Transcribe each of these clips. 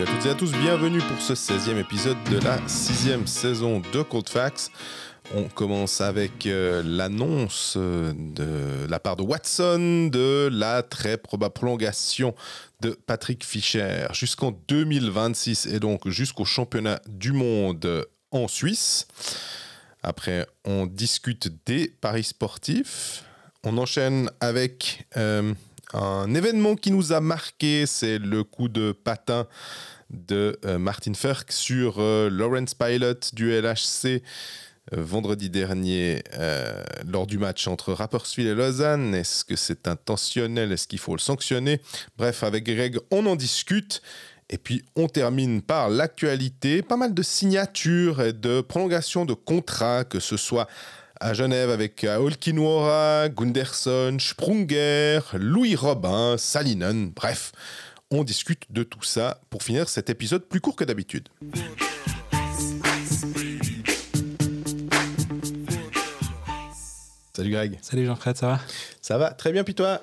À toutes et à tous, bienvenue pour ce 16e épisode de la 6e saison de Cold Facts. On commence avec euh, l'annonce euh, de la part de Watson de la très probable prolongation de Patrick Fischer jusqu'en 2026 et donc jusqu'au championnat du monde en Suisse. Après, on discute des paris sportifs. On enchaîne avec euh, un événement qui nous a marqué, c'est le coup de patin de euh, Martin Ferk sur euh, Lawrence Pilot du LHC vendredi dernier lors du match entre Rapperswil et Lausanne. Est-ce que c'est intentionnel? Est-ce qu'il faut le sanctionner? Bref, avec Greg, on en discute. Et puis on termine par l'actualité, pas mal de signatures et de prolongations de contrats, que ce soit à Genève avec Olkinwara, Gunderson, Sprunger, Louis Robin, Salinen, bref, on discute de tout ça pour finir cet épisode plus court que d'habitude. Salut Greg. Salut Jean-Fred, ça va? Ça va, très bien, puis toi?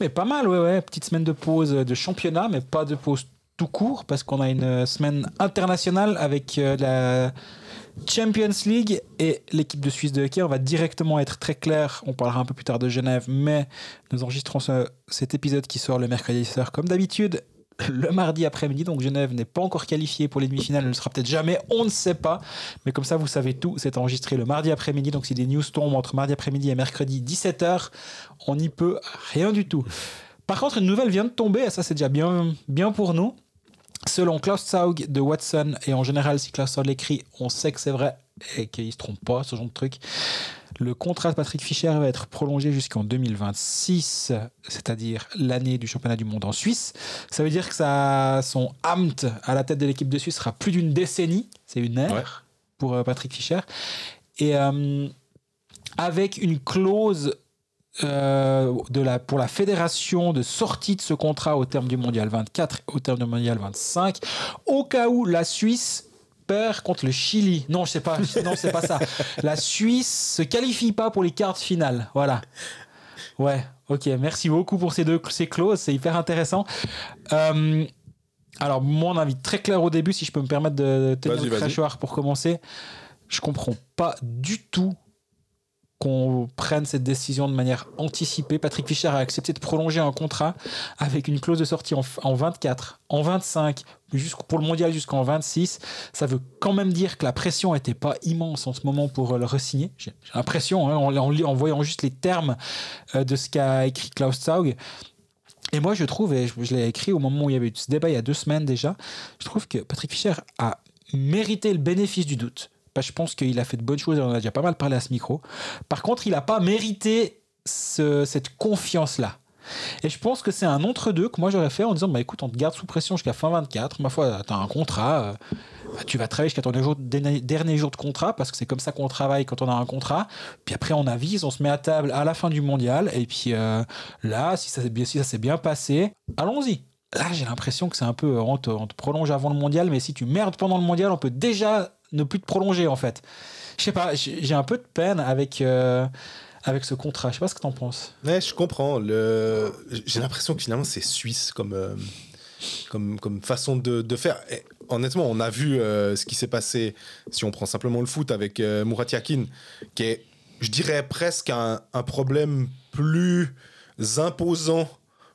Mais pas mal, ouais, ouais. Petite semaine de pause de championnat, mais pas de pause tout court, parce qu'on a une semaine internationale avec euh, la Champions League et l'équipe de Suisse de hockey. On va directement être très clair. On parlera un peu plus tard de Genève, mais nous enregistrons cet épisode qui sort le mercredi soir comme d'habitude. Le mardi après-midi, donc Genève n'est pas encore qualifiée pour les demi-finales, ne sera peut-être jamais, on ne sait pas. Mais comme ça, vous savez tout, c'est enregistré le mardi après-midi. Donc si des news tombent entre mardi après-midi et mercredi 17h, on n'y peut rien du tout. Par contre, une nouvelle vient de tomber, et ça c'est déjà bien pour nous. Selon Klaus Zaug de Watson, et en général, si Klaus Zaug l'écrit, on sait que c'est vrai et qu'il ne se trompe pas, ce genre de truc. Le contrat de Patrick Fischer va être prolongé jusqu'en 2026, c'est-à-dire l'année du championnat du monde en Suisse. Ça veut dire que ça, son amt à la tête de l'équipe de Suisse sera plus d'une décennie. C'est une ère pour euh, Patrick Fischer. Et euh, avec une clause euh, de la, pour la fédération de sortie de ce contrat au terme du mondial 24 et au terme du mondial 25, au cas où la Suisse perd contre le Chili. Non, je sais pas, non, c'est pas ça. La Suisse se qualifie pas pour les quarts finales. Voilà. Ouais, ok, merci beaucoup pour ces deux ces clauses, c'est hyper intéressant. Euh, alors, mon avis très clair au début, si je peux me permettre de tenir le crachoir pour commencer, je comprends pas du tout qu'on prenne cette décision de manière anticipée. Patrick Fischer a accepté de prolonger un contrat avec une clause de sortie en, 24, en 25, pour le mondial jusqu'en 26. Ça veut quand même dire que la pression n'était pas immense en ce moment pour le re-signer. J'ai l'impression, hein, en, voyant juste les termes euh, de ce qu'a écrit Klaus Zaug. Et moi, je trouve, et je, l'ai écrit au moment où il y avait eu ce débat il y a deux semaines déjà, je trouve que Patrick Fischer a mérité le bénéfice du doute je pense qu'il a fait de bonnes choses on a déjà pas mal parlé à ce micro. Par contre, il n'a pas mérité cette confiance-là. Et je pense que c'est un entre-deux que moi j'aurais fait en disant bah écoute, on te garde sous pression jusqu'à fin 24. Ma foi, tu as un contrat. Euh, bah, tu vas travailler jusqu'à ton dernier jour de contrat parce que c'est comme ça qu'on travaille quand on a un contrat. Puis après, on avise, on se met à table à la fin du mondial. Et puis euh, là, si ça, s'est bien passé, allons-y. Là, j'ai l'impression que c'est un peu. On te prolonge avant le mondial, mais si tu merdes pendant le mondial, on peut déjà ne plus te prolonger en fait. Je sais pas, j'ai un peu de peine avec euh, avec ce contrat. Je sais pas ce que tu en penses. Ouais, je comprends. J'ai l'impression que finalement c'est suisse comme euh, comme façon de, faire. honnêtement, on a vu euh, ce qui s'est passé si on prend simplement le foot avec Murat Yakin, qui est, je dirais presque un problème plus imposant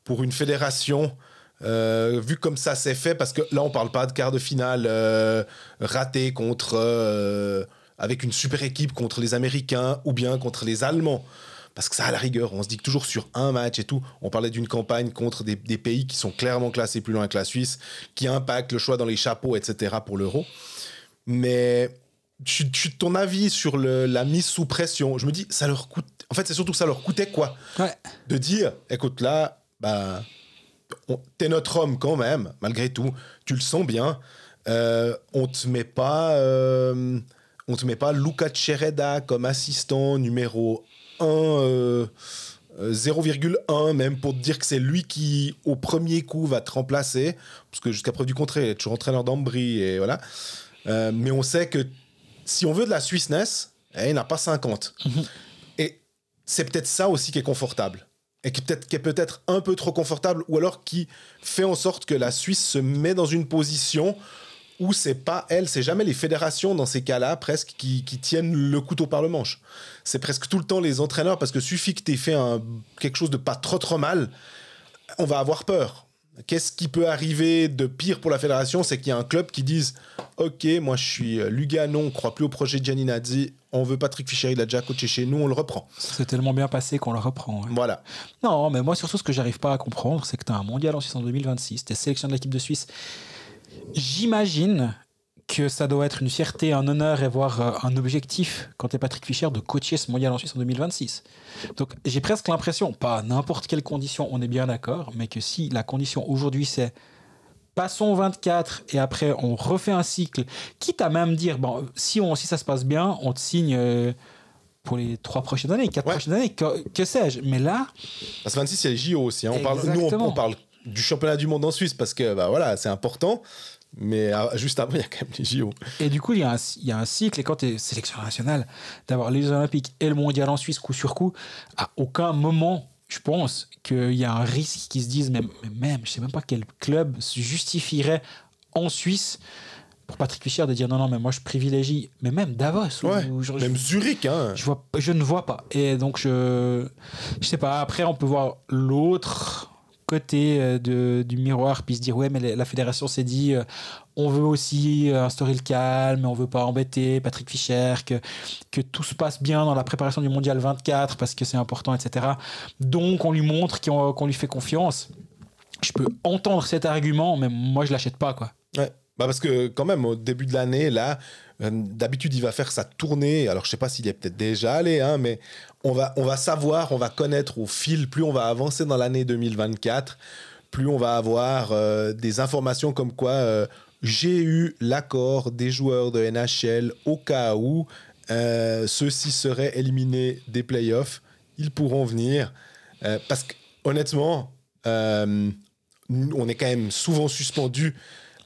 pour une fédération euh, vu comme ça c'est fait, parce que là on parle pas de quart de finale euh, raté contre euh, avec une super équipe contre les Américains ou bien contre les Allemands. Parce que ça, à la rigueur, on se dit que toujours sur un match et tout, on parlait d'une campagne contre des, pays qui sont clairement classés plus loin que la Suisse, qui impactent le choix dans les chapeaux, etc. pour l'euro. Mais je suis ton avis sur le, la mise sous pression. Je me dis, ça leur coûte. En fait, c'est surtout que ça leur coûtait quoi? De dire, écoute, là, bah, t'es notre homme quand même, malgré tout. Tu le sens bien. Euh, on te met pas, euh, on te met pas Luca Chereda comme assistant numéro 1, 0,1 euh, même pour te dire que c'est lui qui au premier coup va te remplacer, parce que jusqu'à preuve du contraire, il est toujours entraîneur d'Ambry et voilà. mais on sait que si on veut de la Swissness, eh, il n'a pas 50. Mhm. Et c'est peut-être ça aussi qui est confortable. Et qui, peut-être, qui est peut-être un peu trop confortable, ou alors qui fait en sorte que la Suisse se met dans une position où c'est pas elle, c'est jamais les fédérations dans ces cas-là presque qui, tiennent le couteau par le manche. C'est presque tout le temps les entraîneurs parce que suffit que tu aies fait quelque chose de pas trop trop mal, on va avoir peur. Qu'est-ce qui peut arriver de pire pour la fédération? C'est qu'il y a un club qui dise Ok, moi je suis Lugano, on croit plus au projet de Gianni Nazzi, on veut Patrick Fischer, il a déjà coaché chez nous, on le reprend. C'est tellement bien passé qu'on le reprend. ouais. Voilà. Non, mais moi, surtout, ce que j'arrive pas à comprendre, c'est que tu as un mondial en Suisse en 2026, tu es sélection de l'équipe de Suisse. J'imagine que ça doit être une fierté, un honneur et voire euh, un objectif, quand tu es Patrick Fischer, de coacher ce mondial en Suisse en 2026. Donc, j'ai presque l'impression, pas n'importe quelle condition, on est bien d'accord, mais que si la condition aujourd'hui, c'est passons au 24 et après on refait un cycle, quitte à même dire, bon, si, on, si ça se passe bien, on te signe. euh, pour les trois prochaines années, quatre Ouais. prochaines années, que, que sais-je. Mais là, Parce que 26, il y a les JO aussi. hein. On parle, nous, on, on parle du championnat du monde en Suisse parce que bah, voilà, c'est important. Mais ah, juste avant, il y a quand même les JO. Et du coup, il y, a un, il y a un cycle, et quand tu es sélection nationale, d'avoir les Jeux Olympiques et le Mondial en Suisse coup sur coup, à aucun moment, je pense qu'il y a un risque qu'ils se disent, même, mais même, je sais même pas quel club se justifierait en Suisse pour Patrick Fischer de dire non, non, mais moi je privilégie, mais même Davos, ou- Ouais. ou je, Même Zurich, hein. je, vois, je ne vois pas. Et donc, je, je sais pas, après, on peut voir l'autre côté euh, du miroir, puis se dire, ouais, mais la fédération s'est dit, euh, on veut aussi euh, instaurer le calme, on veut pas embêter Patrick Fischer, que, que tout se passe bien dans la préparation du Mondial 24, parce que c'est important, etc. Donc, on lui montre qu'on lui fait confiance. Je peux entendre cet argument, mais moi, je l'achète pas, quoi. Ouais. Bah parce que quand même, au début de l'année, là, d'habitude, il va faire sa tournée. Alors, je sais pas s'il est peut-être déjà allé, hein, mais on va, on va savoir, on va connaître au fil, plus on va avancer dans l'année 2024, plus on va avoir euh, des informations comme quoi euh, j'ai eu l'accord des joueurs de NHL au cas où euh, ceux-ci seraient éliminés des playoffs. Ils pourront venir. Parce que, honnêtement, on est quand même souvent suspendu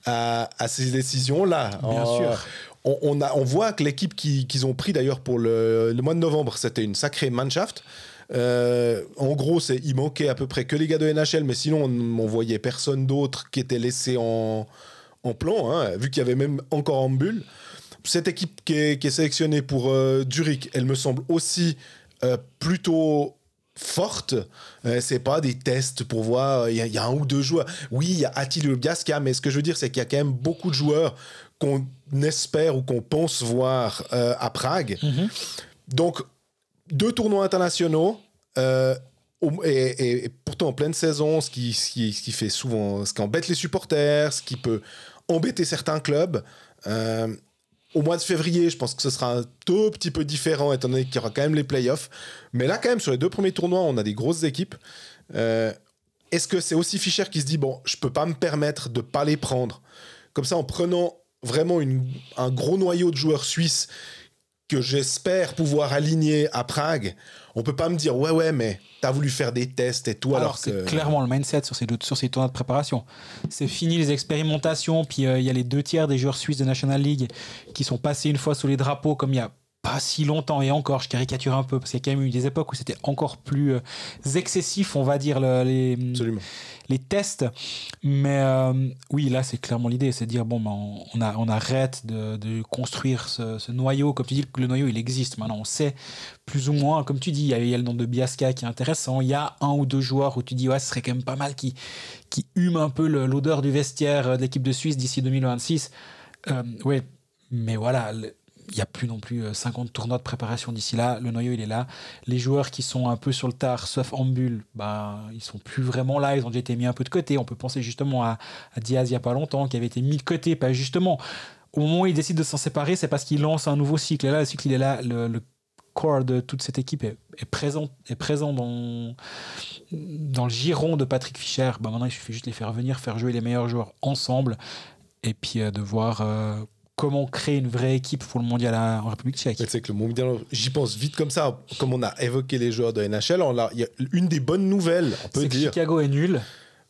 à, à ces décisions-là. Bien En- sûr. On, a, on voit que l'équipe qui- qu'ils ont pris d'ailleurs pour le, le mois de novembre, c'était une sacrée Mannschaft. Euh, en gros, c'est, il manquait à peu près que les gars de NHL, mais sinon, on, on voyait personne d'autre qui était laissé en, en plan, hein, vu qu'il y avait même encore en bulle. Cette équipe qui est, qui est sélectionnée pour euh, Zurich, elle me semble aussi euh, plutôt forte. Euh, c'est pas des tests pour voir, il y, a- un ou deux joueurs. Oui, il y a Attila Biasca, mais ce que je veux dire, c'est qu'il y a quand même beaucoup de joueurs qu'on espère ou qu'on pense voir euh, à Prague. Donc, deux tournois internationaux. euh, et, et- et pourtant en pleine saison, ce qui, ce, qui, ce qui fait souvent, ce qui embête les supporters, ce qui peut embêter certains clubs. Euh, au mois de février, je pense que ce sera un tout petit peu différent, étant donné qu'il y aura quand même les playoffs. Mais là, quand même, sur les deux premiers tournois, on a des grosses équipes. Euh, Est-ce que c'est aussi Fischer qui se dit, bon, je peux pas me permettre de pas les prendre? Comme ça, en prenant vraiment une- un gros noyau de joueurs suisses que j'espère pouvoir aligner à Prague, on peut pas me dire, ouais, ouais, mais t'as voulu faire des tests et tout, alors, Alors, c'est que... clairement le mindset sur ces, deux, sur ces tournois de préparation. C'est fini les expérimentations, puis euh, il y a les deux tiers des joueurs suisses de National League qui sont passés une fois sous les drapeaux, comme il y a pas si longtemps, et encore, je caricature un peu, parce qu'il y a quand même eu des époques où c'était encore plus euh, excessif, on va dire, le- les, Absolument. les tests. Mais euh, oui, là, c'est clairement l'idée, c'est de dire, bon, ben, on, on a- on arrête de, de construire ce, ce noyau. Comme tu dis, le noyau, il existe maintenant. On sait plus ou moins, comme tu dis, il y a, il y a le nom de Biasca qui est intéressant. Il y a un ou deux joueurs où tu dis, ouais, ce serait quand même pas mal qui, qui hument un peu l'odeur du vestiaire euh, de l'équipe de Suisse d'ici 2026. Euh, ouais, mais voilà. le- il n'y a plus non plus euh, 50 tournois de préparation d'ici là. Le noyau, il est là. Les joueurs qui sont un peu sur le tard, sauf en bulle, bah, ils sont plus vraiment là. Ils ont déjà été mis un peu de côté. On peut penser justement à, Diaz il n'y a pas longtemps, qui avait été mis de côté. Pas justement. Au moment où il décide de s'en séparer, c'est parce qu'il lance un nouveau cycle. Et là, le cycle, il est là. Le, corps de toute cette équipe est, présent, dans, le giron de Patrick Fischer. Bah, maintenant, il suffit juste de les faire venir, faire jouer les meilleurs joueurs ensemble. Et puis euh, de voir euh, comment créer une vraie équipe pour le mondial à- en République tchèque. Sais que le mondial, j'y pense vite comme ça, comme on a évoqué les joueurs de NHL, on il y a une des bonnes nouvelles, on peut C'est que dire. Chicago est nul.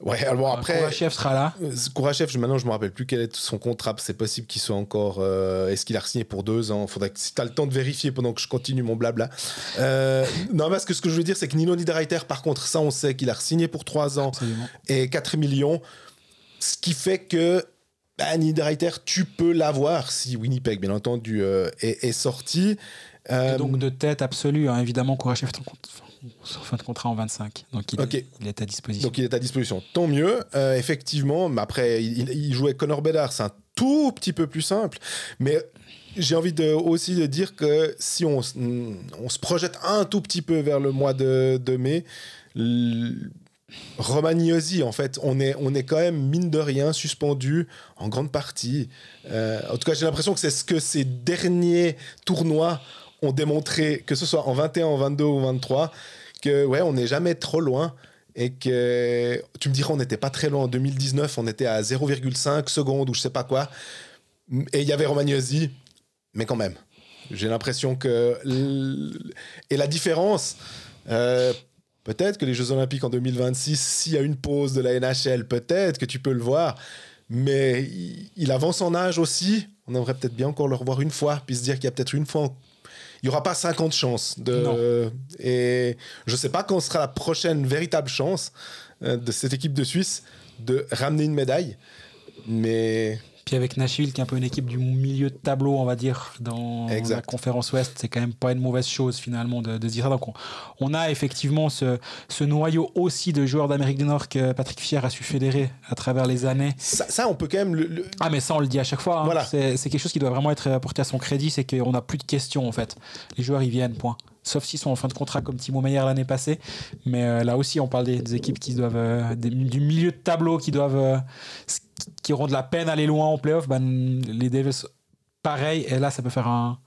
Ouais, alors après. Kourachev sera là. Euh, Kourachev, maintenant, je me rappelle plus quel est son contrat. C'est possible qu'il soit encore. euh, Est-ce qu'il a signé pour deux ans? Faudrait que si tu as le temps de vérifier pendant que je continue mon blabla. Euh, non, parce que ce que je veux dire, c'est que Nino Niederreiter, par contre, ça, on sait qu'il a signé pour trois ans Absolument. et 4 millions. Ce qui fait que bah, Niederreiter, tu peux l'avoir si Winnipeg, bien entendu, euh, est, est sorti. Euh, donc de tête absolue, hein, évidemment, Kourachev fin de contrat en 25. Donc il, est à disposition. Donc il est à disposition. Tant mieux, euh, effectivement. Mais après, il, il jouait Connor Bedard, c'est un tout petit peu plus simple. Mais j'ai envie de, aussi de dire que si on, se projette un tout petit peu vers le mois de, de mai, Romagnosi, en fait, on est, on est quand même, mine de rien, suspendu en grande partie. Euh, en tout cas, j'ai l'impression que c'est ce que ces derniers tournois ont démontré, que ce soit en 21, en 22 ou 23, que ouais, on n'est jamais trop loin. Et que tu me diras, on n'était pas très loin en 2019, on était à 0,5 secondes ou je sais pas quoi. Et il y avait Romagnosi, mais quand même. J'ai l'impression que. Et la différence, euh, peut-être que les Jeux Olympiques en 2026, s'il y a une pause de la NHL, peut-être que tu peux le voir. Mais il, il avance en âge aussi. On aimerait peut-être bien encore le revoir une fois, puis se dire qu'il y a peut-être une fois. Il n'y aura pas 50 chances. De... Non. Et je ne sais pas quand sera la prochaine véritable chance euh, de cette équipe de Suisse de ramener une médaille. Mais Puis avec Nashville, qui est un peu une équipe du milieu de tableau, on va dire, dans Exact. la conférence Ouest, c'est quand même pas une mauvaise chose finalement de, dire ça. Donc on, on a effectivement ce, ce noyau aussi de joueurs d'Amérique du Nord que Patrick Fier a su fédérer à travers les années. ça, ça, on peut quand même le- le, Ah mais ça on le dit à chaque fois, hein. Voilà. c'est c'est quelque chose qui doit vraiment être apporté à son crédit, c'est qu'on n'a plus de questions en fait. Les joueurs ils viennent, point. Sauf s'ils sont en fin de contrat comme Timo Meyer l'année passée. Mais euh, là aussi on parle des, des équipes qui doivent euh, des- du milieu de tableau qui doivent euh, qui auront de la peine à aller loin en playoff. Ben, les Devils pareil et là ça peut faire un-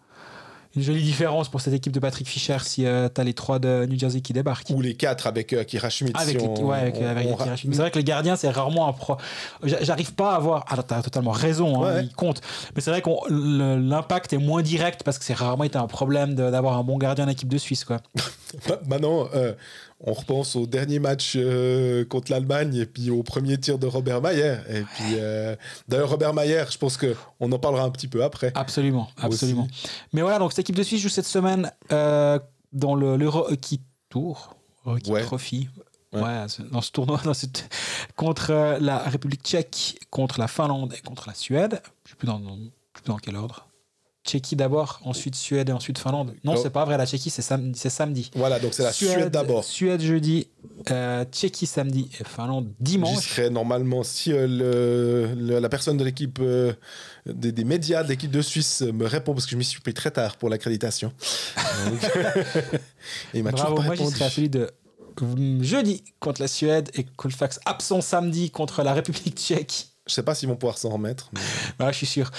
une jolie différence pour cette équipe de Patrick Fischer si tu as les trois de New Jersey qui débarquent. ou les quatre avec euh, Akira Schmidt. Avec, si les- on- ouais, avec, on- avec on les ra- Kirachi. Mais C'est vrai que les gardiens, c'est rarement un pro. J'a- J'arrive pas à avoir. Alors, t'as totalement raison, hein, Ouais. ils comptent. Mais c'est vrai que l'impact est moins direct parce que c'est rarement été un problème d'avoir un bon gardien en équipe de Suisse. Quoi. Ma- Maintenant, euh, on repense au dernier match euh, contre l'Allemagne et puis au premier tir de Robert Mayer. Et puis, euh, d'ailleurs, Robert Mayer, je pense qu'on en parlera un petit peu après. Absolument, Aussi. absolument. Mais voilà, donc cette équipe de Suisse joue cette semaine euh, dans le l'Euro Hockey Tour. Hockey Ouais. Trophy. Ouais. Dans ce tournoi, dans cette- contre la République tchèque, contre la Finlande et contre la Suède. Je ne sais plus dans, dans- plus dans quel ordre. Tchéquie d'abord, ensuite Suède et ensuite Finlande. Non, c'est pas vrai, la Tchéquie, c'est sam- c'est samedi. Voilà, donc c'est la Suède, d'abord. Suède jeudi, euh, Tchéquie samedi et Finlande J'y dimanche. serais normalement, si euh, le- le- la personne de l'équipe, euh, des, des médias de l'équipe de Suisse me répond, parce que je m'y suis pris très tard pour l'accréditation. Et il m'a toujours pas moi j'y répondu. à celui de jeudi contre la Suède et Colfax absent samedi contre la République tchèque. Je sais pas s'ils vont pouvoir s'en remettre. mais- Voilà, je suis sûr.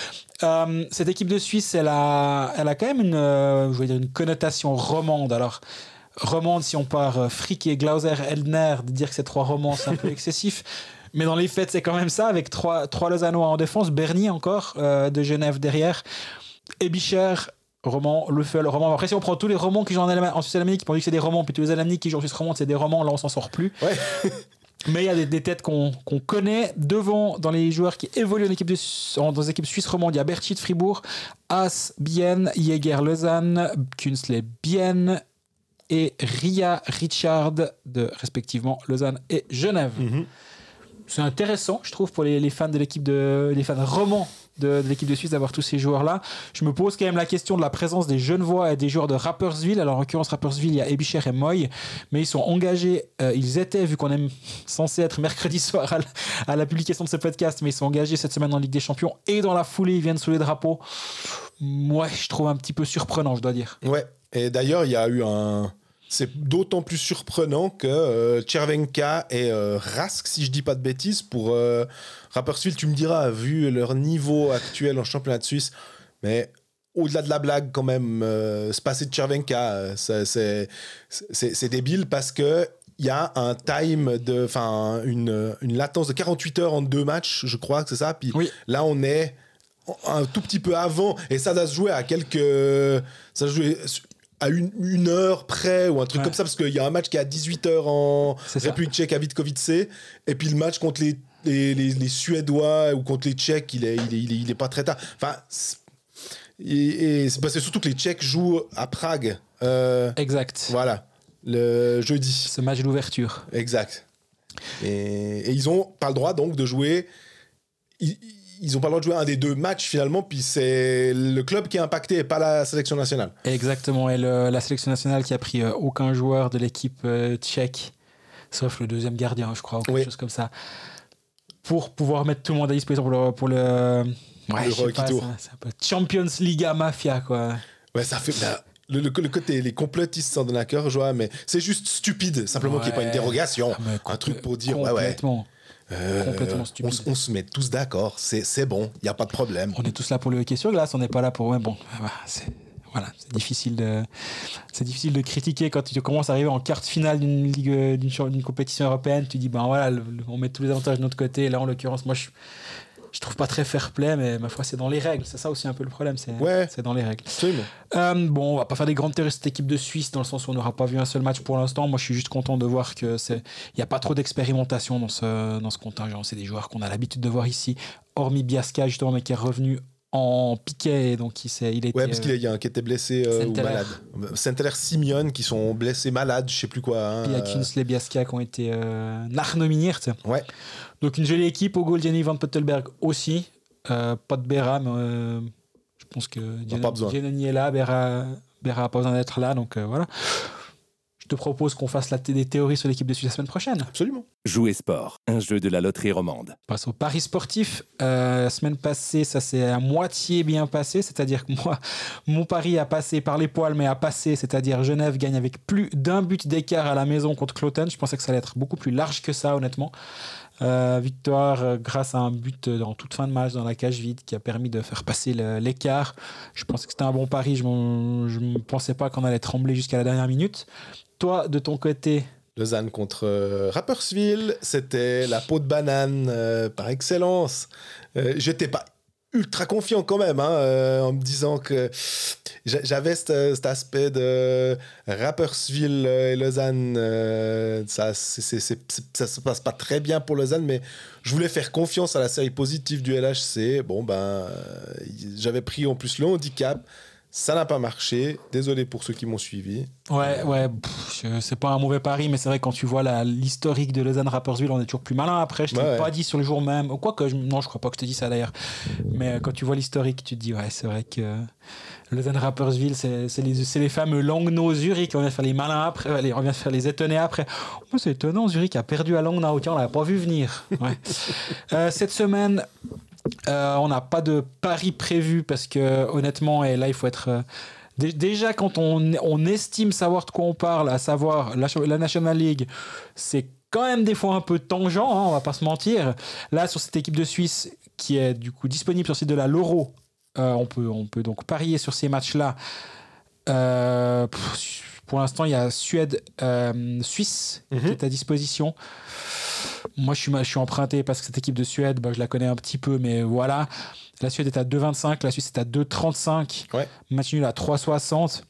Euh, cette équipe de Suisse, elle a, elle a quand même une, euh, je vais dire une connotation romande. Alors, romande, si on part euh, Frick et Glauser, Eldner, de dire que c'est trois romans, c'est un peu excessif. Mais dans les faits, c'est quand même ça, avec trois, trois Lausannois en défense, Bernier encore, euh, de Genève derrière, et Bicher, roman, Le roman. Après, si on prend tous les romans qui jouent en, Allemagne- en Suisse alémanique, on dit que c'est des romans, puis tous les alémaniques qui jouent en Suisse romande, c'est des romans, là, on s'en sort plus. Ouais. Mais il y a des, des têtes qu'on connaît. Devant, dans les joueurs qui évoluent en équipe de, en- dans les équipes suisses romandes, il y a Berchi de Fribourg, As Bienne, Jäger Lausanne, Künzle Bienne et Ria Richard de respectivement Lausanne et Genève. Mhm. C'est intéressant, je trouve, pour les, les fans de l'équipe de les fans romans de, l'équipe de Suisse d'avoir tous ces joueurs-là. Je me pose quand même la question de la présence des Genevois et des joueurs de Rapperswil. Alors en l'occurrence Rapperswil, il y a Ebicher et Moy, mais ils sont engagés. euh, ils étaient, vu qu'on est censé être mercredi soir à la, publication de ce podcast, mais ils sont engagés cette semaine en Ligue des Champions et dans la foulée, ils viennent sous les drapeaux. Ouais, je trouve un petit peu surprenant, je dois dire. Ouais. Et d'ailleurs, il y a eu un. C'est d'autant plus surprenant que euh, Chervenka et euh, Rask, si je dis pas de bêtises, pour euh, Rapperswil, tu me diras, vu leur niveau actuel en championnat de Suisse, mais au-delà de la blague, quand même, euh, se passer de Chervenka, c'est débile parce que. Il y a un time de, enfin, une, une latence de 48 heures entre deux matchs, je crois que c'est ça. Puis Oui. là, on est un tout petit peu avant, et ça doit se jouer à quelques, ça se à une, une heure près ou un truc Ouais. comme ça, parce qu'il y a un match qui est à 18h en. République tchèque à Vitkovice, et puis le match contre les, les, les- les Suédois ou contre les Tchèques, il est, il est, il est, il est pas très tard. Enfin, c'est- et, c'est surtout que les Tchèques jouent à Prague. euh, Exact. voilà, le jeudi. Ce match d'ouverture. Exact. Et, et ils ont pas le droit donc de jouer. Ils, ils ont pas le droit de jouer un des deux matchs finalement, puis c'est le club qui est impacté et pas la sélection nationale. Exactement. Et le- la sélection nationale qui a pris euh, aucun joueur de l'équipe euh, tchèque, sauf le deuxième gardien, je crois, ou quelque Oui. chose comme ça, pour pouvoir mettre tout le monde à disposition pour le. Pour le ouais, Le pas, Tour. ça- c'est un peu Champions Liga Mafia, quoi. Ouais, ça fait. bah, le, le- le côté, les complotistes s'en donnent à cœur, joie, mais c'est juste stupide, simplement qu'il n'y ait pas une Ouais. dérogation. Ah, un truc pour dire, ouais, ouais. Complètement. euh, complètement on, stupide. on se met tous d'accord, c'est bon, il n'y a pas de problème. On est tous là pour le hockey sur glace, on n'est pas là pour. Ouais, bon, voilà, c'est voilà, c'est difficile de c'est difficile de critiquer quand tu commences à arriver en quart de finale d'une ligue d'une compétition européenne. Tu dis ben voilà, le- on met tous les avantages de notre côté. Là, en l'occurrence, moi je je trouve pas très fair play, mais ma foi, c'est dans les règles. C'est ça aussi un peu le problème, c'est Ouais. dans les règles. Euh, bon, on va pas faire des grandes théories cette équipe de Suisse dans le sens où on n'aura pas vu un seul match pour l'instant. Moi, je suis juste content de voir que c'est, il y a pas trop d'expérimentation dans ce dans ce contingent. C'est des joueurs qu'on a l'habitude de voir ici, hormis Biasca justement, mais qui est revenu en piquet, et donc il s'est, il était. Ouais, parce qu'il y a un qui était blessé euh, ou malade. Saint-Hilaire, Simeone qui sont blessés, malades, je sais plus quoi. hein, Puis il y a Kinsley Biasca qui ont été euh. Ouais. Donc une jolie équipe. Au goal, Jenny Van Pottelberg aussi. Euh, pas de Bera, mais euh, je pense que. Giannoni est là. Bera n'a pas besoin d'être là. Donc euh, voilà. Je te propose qu'on fasse la des théories sur l'équipe de Suisse la semaine prochaine. Absolument. Jouer sport, un jeu de la loterie romande. On passe au Paris sportif. Euh, la semaine passée, ça s'est à moitié bien passé. C'est-à-dire que moi, mon pari a passé par les poils, mais a passé. C'est-à-dire Genève gagne avec plus d'un but d'écart à la maison contre Cloten. Je pensais que ça allait être beaucoup plus large que ça, honnêtement. Euh, victoire euh, grâce à un but euh, en toute fin de match dans la cage vide qui a permis de faire passer l'écart. Je pensais que c'était un bon pari. Je ne pensais pas qu'on allait trembler jusqu'à la dernière minute. Toi, de ton côté, Lausanne contre Rapperswil, c'était la peau de banane par excellence. Euh, J'étais pas ultra confiant quand même, hein, euh, en me disant que j'a- j'avais cet, cet aspect de Rapperswil euh, et Lausanne. euh, ça, ça se passe pas très bien pour Lausanne, mais je voulais faire confiance à la série positive du LHC. Bon, ben, euh, j'avais pris en plus le handicap. Ça n'a pas marché. Désolé pour ceux qui m'ont suivi. Ouais, ouais, c'est pas un mauvais pari, mais c'est vrai que quand tu vois la- l'historique de Lausanne Rapperswil, on est toujours plus malin après. Je t'ai Ouais, ouais. pas dit sur le jour même, quoique, je- non, je crois pas que je t'ai dit ça d'ailleurs. Mais euh, quand tu vois l'historique, tu te dis, ouais, c'est vrai que Lausanne Rapperswil, c'est les, les fameux Langnau Zurich. On vient faire les malins après, euh, on vient faire les étonnés après. Oh, c'est étonnant, Zurich a perdu à Langnau. Tiens, on l'avait pas vu venir. Ouais. Euh, cette semaine, euh, on n'a pas de pari prévu parce que honnêtement, et là il faut être. euh, dé- Déjà, quand on, on estime savoir de quoi on parle, à savoir la, National League, c'est quand même des fois un peu tangent, hein, on va pas se mentir. Là, sur cette équipe de Suisse qui est du coup disponible sur le site de la Loro, euh, on, peut, on peut donc parier sur ces matchs-là. Pour l'instant, il y a Suède-Suisse Mhm. qui est à disposition. Moi, je suis, je suis emprunté parce que cette équipe de Suède, bah, je la connais un petit peu, mais voilà. La Suède est à 2,25, la Suisse est à 2,35. Ouais. Match nul à 3,60.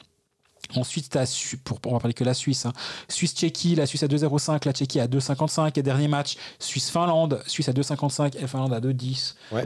Ensuite, t'as Su- pour, on va parler que la Suisse. hein. Suisse-Tchéquie, la Suisse à 2,05, la Tchéquie à 2,55. Et dernier match, Suisse-Finlande, Suisse à 2,55 et Finlande à 2,10. Ouais.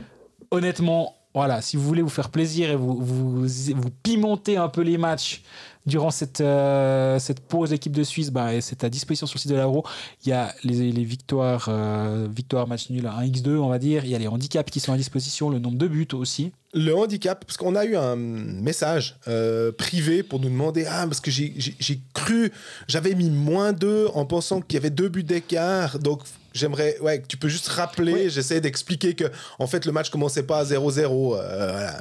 Honnêtement, voilà, si vous voulez vous faire plaisir et vous, vous, pimenter un peu les matchs durant cette, euh, cette pause équipe de Suisse, bah, c'est à disposition sur le site de l'Euro. Il y a les, victoires, euh, victoires match nul à 1x2, on va dire. Il y a les handicaps qui sont à disposition, le nombre de buts aussi. Le handicap, parce qu'on a eu un message euh, privé pour nous demander Ah, parce que j'ai cru, j'avais mis moins 2 en pensant qu'il y avait deux buts d'écart. Donc, j'aimerais, ouais, tu peux juste rappeler, Oui. j'essaie d'expliquer que, en fait, le match commençait pas à 0-0. euh, voilà.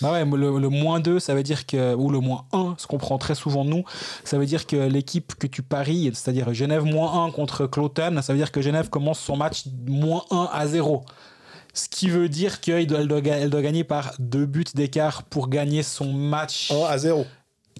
Bah ouais, le, le moins 2, ça veut dire que. Ou le moins 1, ce qu'on prend très souvent nous, ça veut dire que l'équipe que tu paries, c'est-à-dire Genève moins 1 contre Cloten, ça veut dire que Genève commence son match moins 1 à 0. Ce qui veut dire qu'elle doit, elle doit, elle doit gagner par deux buts d'écart pour gagner son match. 1 à 0.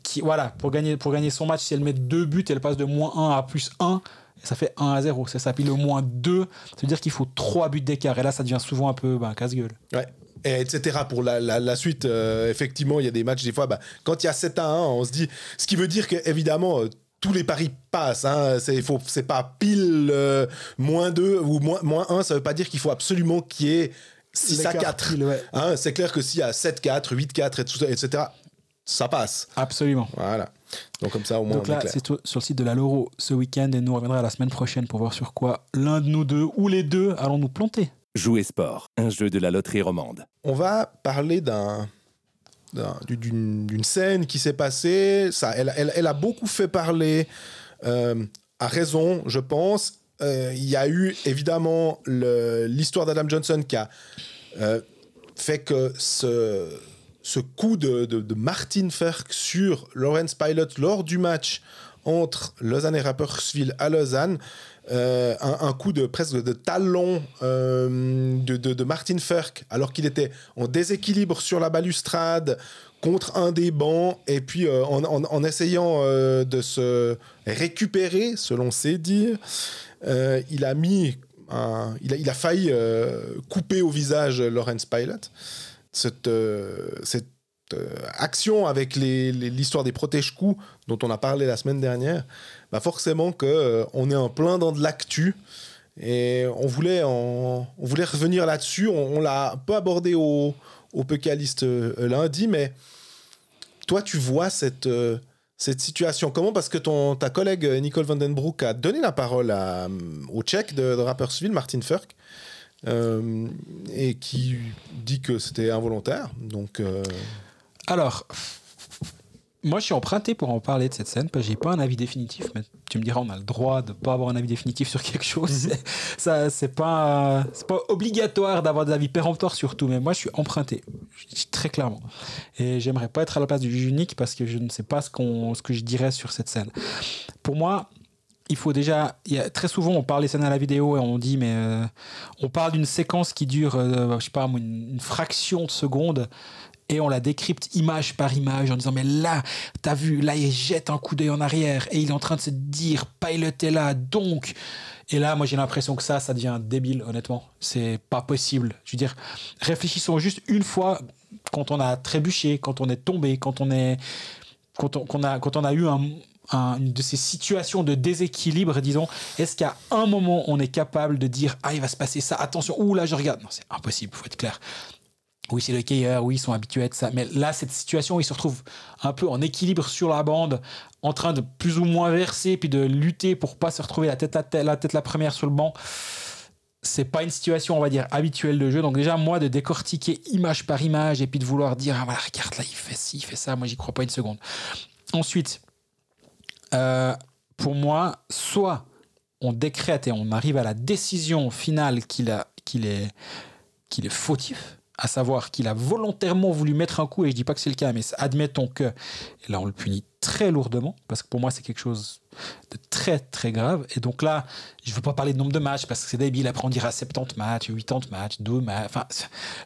Qui, voilà, pour gagner, pour gagner son match, si elle met deux buts, elle passe de moins 1 à plus 1. Ça fait 1 à 0. C'est ça. Puis le moins 2, ça veut dire qu'il faut trois buts d'écart. Et là, ça devient souvent un peu ben, casse-gueule. Ouais. et etc. Pour la, la, la suite, euh, effectivement, il y a des matchs, des fois, bah, quand il y a 7 à 1, on se dit. Ce qui veut dire que, évidemment, euh, tous les paris passent. Hein, c'est, faut, c'est pas pile euh, moins 2 ou moins, moins 1, ça veut pas dire qu'il faut absolument qu'il y ait 6 à L'écart 4. pile, ouais. Hein, c'est clair que s'il y a 7-4, 8-4, et etc., ça passe. Absolument. Voilà. Donc, comme ça, au moins, Donc là, c'est sur le site de la Loro ce week-end et nous reviendra la semaine prochaine pour voir sur quoi l'un de nous deux ou les deux allons nous planter. Jouer sport, un jeu de la loterie romande. On va parler d'un d'un- d'une scène qui s'est passée. Ça, elle, elle- elle a beaucoup fait parler, euh, à raison, je pense. Euh, Il y a eu évidemment l'histoire d'Adam Johnson qui a euh, fait que ce, ce coup de, Martin Ferk sur Lawrence Pilot lors du match entre Lausanne et Rapperswil à Lausanne, euh, un, coup de presque de talon euh, de, Martin Ferk alors qu'il était en déséquilibre sur la balustrade contre un des bancs et puis euh, en, essayant de se récupérer selon ses dires il a mis il, a, il a failli couper au visage Lawrence Pilot cette, euh, euh, action avec l'histoire des protège-coups dont on a parlé la semaine dernière, bah forcément que euh, on est en plein dans de l'actu et on voulait, revenir là-dessus. On, l'a un peu abordé au, au euh, lundi, mais toi, tu vois cette, situation comment? Parce que ton, ta collègue Nicole Vandenbroek a donné la parole au Tchèque de, de Rapperswil, Martin Furk, euh, et qui dit que c'était involontaire. Donc, euh, Alors, moi je suis emprunté pour en parler de cette scène parce que j'ai pas un avis définitif, mais tu me diras on a le droit de pas avoir un avis définitif sur quelque chose. C'est- Ça c'est pas c'est pas obligatoire d'avoir des avis péremptoires sur tout, mais moi je suis emprunté, très clairement. Et j'aimerais pas être à la place du juge unique parce que je ne sais pas ce qu'on ce que je dirais sur cette scène. Pour moi, il faut déjà. Très souvent, on parle des scènes à la vidéo et on dit, mais euh, on parle d'une séquence qui dure, euh, je sais pas, une, une fraction de seconde et on la décrypte image par image en disant, mais là, t'as vu, là, il jette un coup d'œil en arrière et il est en train de se dire, Pilot là, donc. Et là, moi, j'ai l'impression que ça, ça devient débile, honnêtement. C'est pas possible. Je veux dire, réfléchissons juste une fois quand on a trébuché, quand on est tombé, quand on est quand on, a, quand on a eu un, un- une de ces situations de déséquilibre, disons, est-ce qu'à un moment on est capable de dire ah il va se passer ça, attention, ouh là je regarde, non c'est impossible, faut être clair. Oui c'est le cailleur, oui ils sont habitués à ça, mais là cette situation ils se retrouvent un peu en équilibre sur la bande, en train de plus ou moins verser puis de lutter pour pas se retrouver la tête la, tête, la tête la première sur le banc c'est pas une situation, on va dire, habituelle de jeu. Donc déjà, moi, de décortiquer image par image et puis de vouloir dire, ah voilà, regarde, là, il fait ci, il fait ça, moi, j'y crois pas une seconde. Ensuite, euh, pour moi, soit on décrète et on arrive à la décision finale qu'il est fautif, à savoir qu'il a volontairement voulu mettre un coup, et je dis pas que c'est le cas, mais admettons que, et là on le punit très lourdement, parce que pour moi c'est quelque chose de très très grave, et donc là, je veux pas parler de nombre de matchs, parce que c'est débile, après on dira 70 matchs, 80 matchs, 2 matchs, enfin,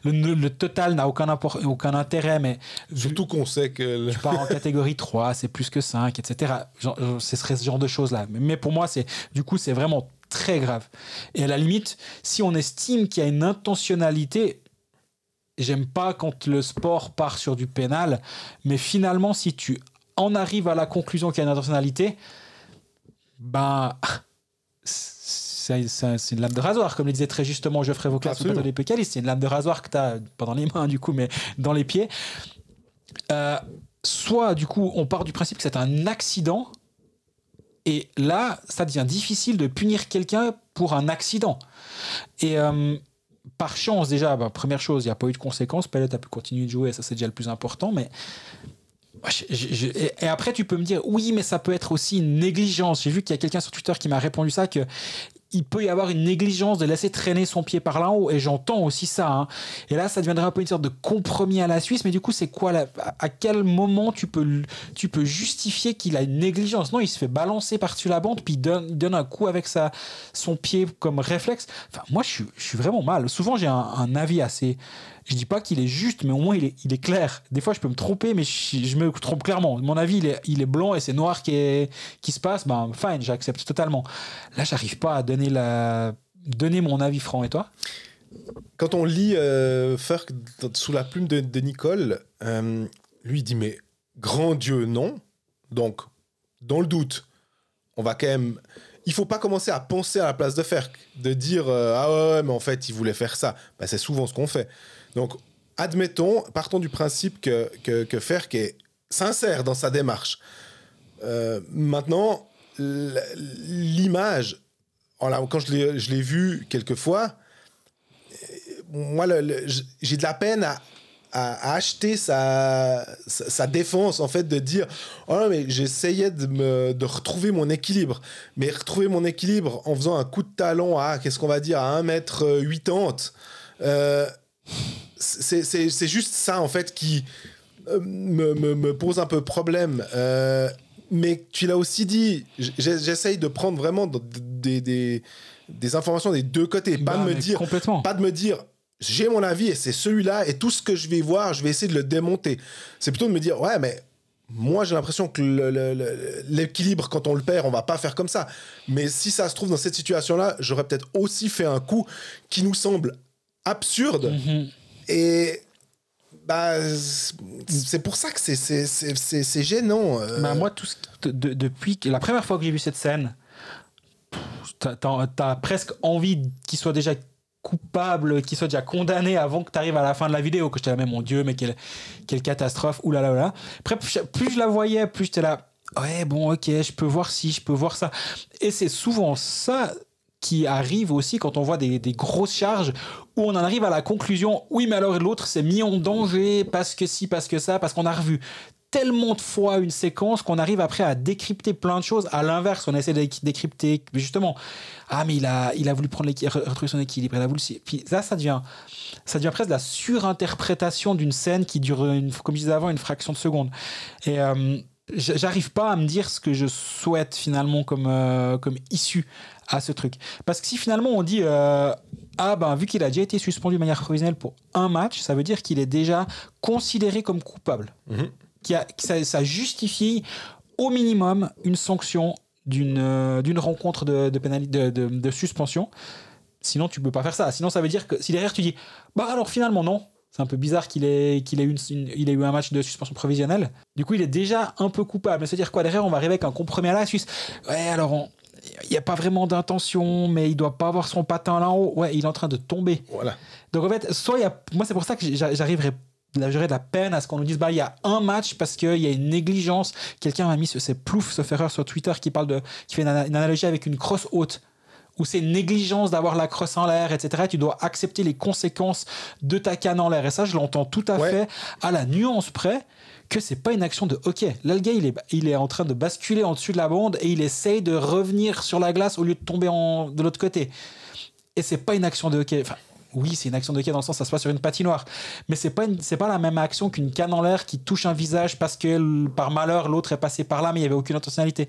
le, le total n'a aucun, aucun intérêt, mais surtout qu'on sait que le- tu pars en catégorie 3, c'est plus que 5, etc. Genre, euh, ce serait ce genre de choses-là. Mais- Mais pour moi, c'est du coup, c'est vraiment très grave. Et à la limite, si on estime qu'il y a une intentionnalité, j'aime pas quand le sport part sur du pénal, mais finalement, si tu en arrives à la conclusion qu'il y a une intentionnalité, ben. C'est une lame de rasoir, comme le disait très justement Geoffrey Vauclair sur le plateau des Pécalistes. C'est une lame de rasoir que tu as, pas dans les mains du coup, mais dans les pieds. Euh, soit du coup on part du principe que c'est un accident et là ça devient difficile de punir quelqu'un pour un accident et euh, par chance déjà bah, première chose il n'y a pas eu de conséquences. Pellet a pu continuer de jouer ça c'est déjà le plus important mais et après tu peux me dire oui mais ça peut être aussi une négligence. J'ai vu qu'il y a quelqu'un sur Twitter qui m'a répondu ça que il peut y avoir une négligence de laisser traîner son pied par là haut et j'entends aussi ça hein. et là ça deviendrait un peu une sorte de compromis à la Suisse mais du coup c'est quoi la, à quel moment tu peux tu peux justifier qu'il a une négligence? Non il se fait balancer par-dessus la bande puis il donne, un coup avec sa, son pied comme réflexe. Enfin moi je suis, je suis vraiment mal. Souvent j'ai un, un avis assez je dis pas qu'il est juste mais au moins il est, il est clair. Des fois je peux me tromper mais je, je me trompe clairement. Mon avis il est, il est blanc et c'est noir qui, est, qui se passe. Ben fine j'accepte totalement. Là j'arrive pas à donner la donner mon avis franc et toi? Quand on lit euh, Ferk sous la plume de, Nicole, euh, lui dit mais grand Dieu non. Donc dans le doute, on va quand même. Il faut pas commencer à penser à la place de Ferk, de dire euh, ah ouais, mais en fait il voulait faire ça. Bah, c'est souvent ce qu'on fait. Donc admettons, partons du principe que que, que est sincère dans sa démarche. Euh, maintenant, l'image, quand je l'ai vu quelques fois, moi, j'ai de la peine à, acheter sa, défense, en fait, de dire Oh mais j'essayais de, retrouver mon équilibre. Mais retrouver mon équilibre en faisant un coup de talon à, qu'est-ce qu'on va dire, à 1m80, euh, c'est juste ça, en fait, qui euh, me, pose un peu problème. Euh, mais tu l'as aussi dit, j'essaye de prendre vraiment des, des, des informations des deux côtés, pas Bah, de me dire Complètement. pas de me dire j'ai mon avis et c'est celui-là et tout ce que je vais voir, je vais essayer de le démonter. C'est plutôt de me dire ouais mais moi j'ai l'impression que l'équilibre quand on le perd, on va pas faire comme ça. Mais si ça se trouve dans cette situation-là, j'aurais peut-être aussi fait un coup qui nous semble absurde Mhm. et bah c'est pour ça que c'est c'est- c'est- c'est- c'est gênant. euh. Bah, moi, tout ce qui- de- depuis la première fois que j'ai vu cette scène, t'as- t'as presque envie qu'il soit déjà coupable, qu'il soit déjà condamné avant que tu arrives à la fin de la vidéo, que j'étais là, mais mon Dieu, mais quelle, catastrophe, oulala, oulala. Après, plus, je- plus je la voyais, plus j'étais là, ouais, bon, ok, je peux voir ci, je peux voir ça. Et c'est souvent ça qui arrive aussi quand on voit des, des grosses charges où on en arrive à la conclusion oui mais alors l'autre s'est mis en danger parce que si parce que ça parce qu'on a revu tellement de fois une séquence qu'on arrive après à décrypter plein de choses. À l'inverse on essaie de décrypter justement ah mais il a il a voulu prendre retrouver son équilibre il a voulu puis ça ça devient ça devient presque la surinterprétation d'une scène qui dure comme je disais avant une fraction de seconde. Et euh, j'arrive pas à me dire ce que je souhaite finalement comme euh, comme issue à ce truc. Parce que si finalement on dit euh, ah ben vu qu'il a déjà été suspendu de manière provisionnelle pour un match ça veut dire qu'il est déjà considéré comme coupable. Mhm. Qui a, qui- ça, ça justifie au minimum une sanction d'une euh, d'une rencontre de, de, pénali- de, de- de suspension. Sinon, tu peux pas faire ça. Sinon, ça veut dire que si derrière tu dis, bah alors finalement non, c'est un peu bizarre qu'il ait, qu'il ait, eu une- une- il ait eu un match de suspension provisionnelle. Du coup, il est déjà un peu coupable. Mais c'est-à-dire quoi? Derrière, on va arriver avec un compromis à la Suisse. Ouais, alors il n'y a pas vraiment d'intention, mais il doit pas avoir son patin là-haut. Ouais, il est en train de tomber. Voilà. Donc en fait, soit il y a, moi c'est pour ça que j'a- j'arriverai j'aurais de la peine à ce qu'on nous dise bah il y a un match parce qu'il y a une négligence. Quelqu'un m'a mis ce, c'est plouf ce ferreur sur Twitter qui parle de qui fait une, ana- une analogie avec une crosse haute où c'est négligence d'avoir la crosse en l'air, etc. Tu dois accepter les conséquences de ta canne en l'air. Et ça, je l'entends tout à Ouais. fait à la nuance près que c'est pas une action de ok. Là, le gars, il est, il est en train de basculer en dessus de la bande et il essaye de revenir sur la glace au lieu de tomber en, de l'autre côté. Et c'est pas une action de hockey. Enfin, oui, c'est une action de hockey dans le sens ça se passe sur une patinoire, mais c'est pas c'est pas la même action qu'une canne en l'air qui touche un visage parce que par malheur l'autre est passé par là, mais il y avait aucune intentionnalité.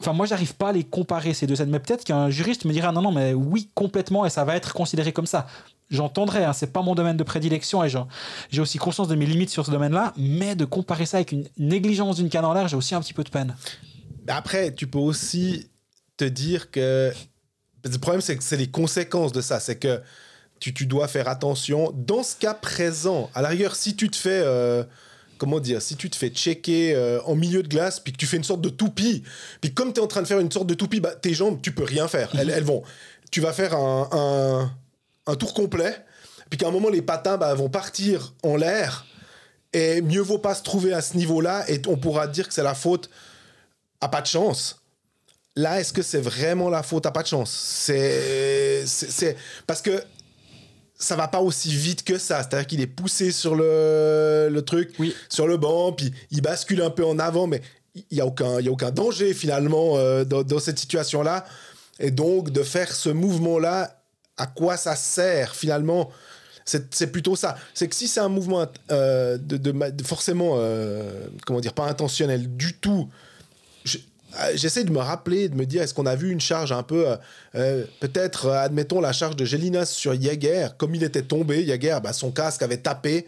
Enfin, moi, j'arrive pas à les comparer ces deux scènes, mais peut-être qu'un juriste me dira non, non, mais oui, complètement, et ça va être considéré comme ça. J'entendrai, hein, c'est pas mon domaine de prédilection et j'ai aussi conscience de mes limites sur ce domaine-là, mais de comparer ça avec une négligence d'une canne en l'air, j'ai aussi un petit peu de peine. Après, tu peux aussi te dire que. Le problème, c'est que c'est les conséquences de ça. C'est que tu, tu dois faire attention. Dans ce cas présent, à la rigueur, si tu te fais. euh, comment dire Si tu te fais checker euh, en milieu de glace, puis que tu fais une sorte de toupie, puis comme tu es en train de faire une sorte de toupie, bah, tes jambes, tu peux rien faire. Elles, elles vont. Tu vas faire un, un, tour complet, puis qu'à un moment, les patins bah, vont partir en l'air. Et mieux vaut pas se trouver à ce niveau-là, et on pourra dire que c'est la faute à pas de chance. Là, est-ce que c'est vraiment la faute à pas de chance? C'est- parce que ça va pas aussi vite que ça. C'est-à-dire qu'il est poussé sur le, le truc, Oui. sur le banc, puis il bascule un peu en avant, mais il y a aucun, il y a aucun danger finalement euh, dans, dans cette situation-là. Et donc de faire ce mouvement-là, à quoi ça sert finalement? C'est plutôt ça. C'est que si c'est un mouvement euh, de, de ma- de forcément, euh, comment dire, pas intentionnel du tout, j'essaie de me rappeler, de me dire, est-ce qu'on a vu une charge un peu, euh, euh, peut-être, euh, admettons, la charge de Gélinas sur Jaeger, comme il était tombé, Jaeger, bah, son casque avait tapé.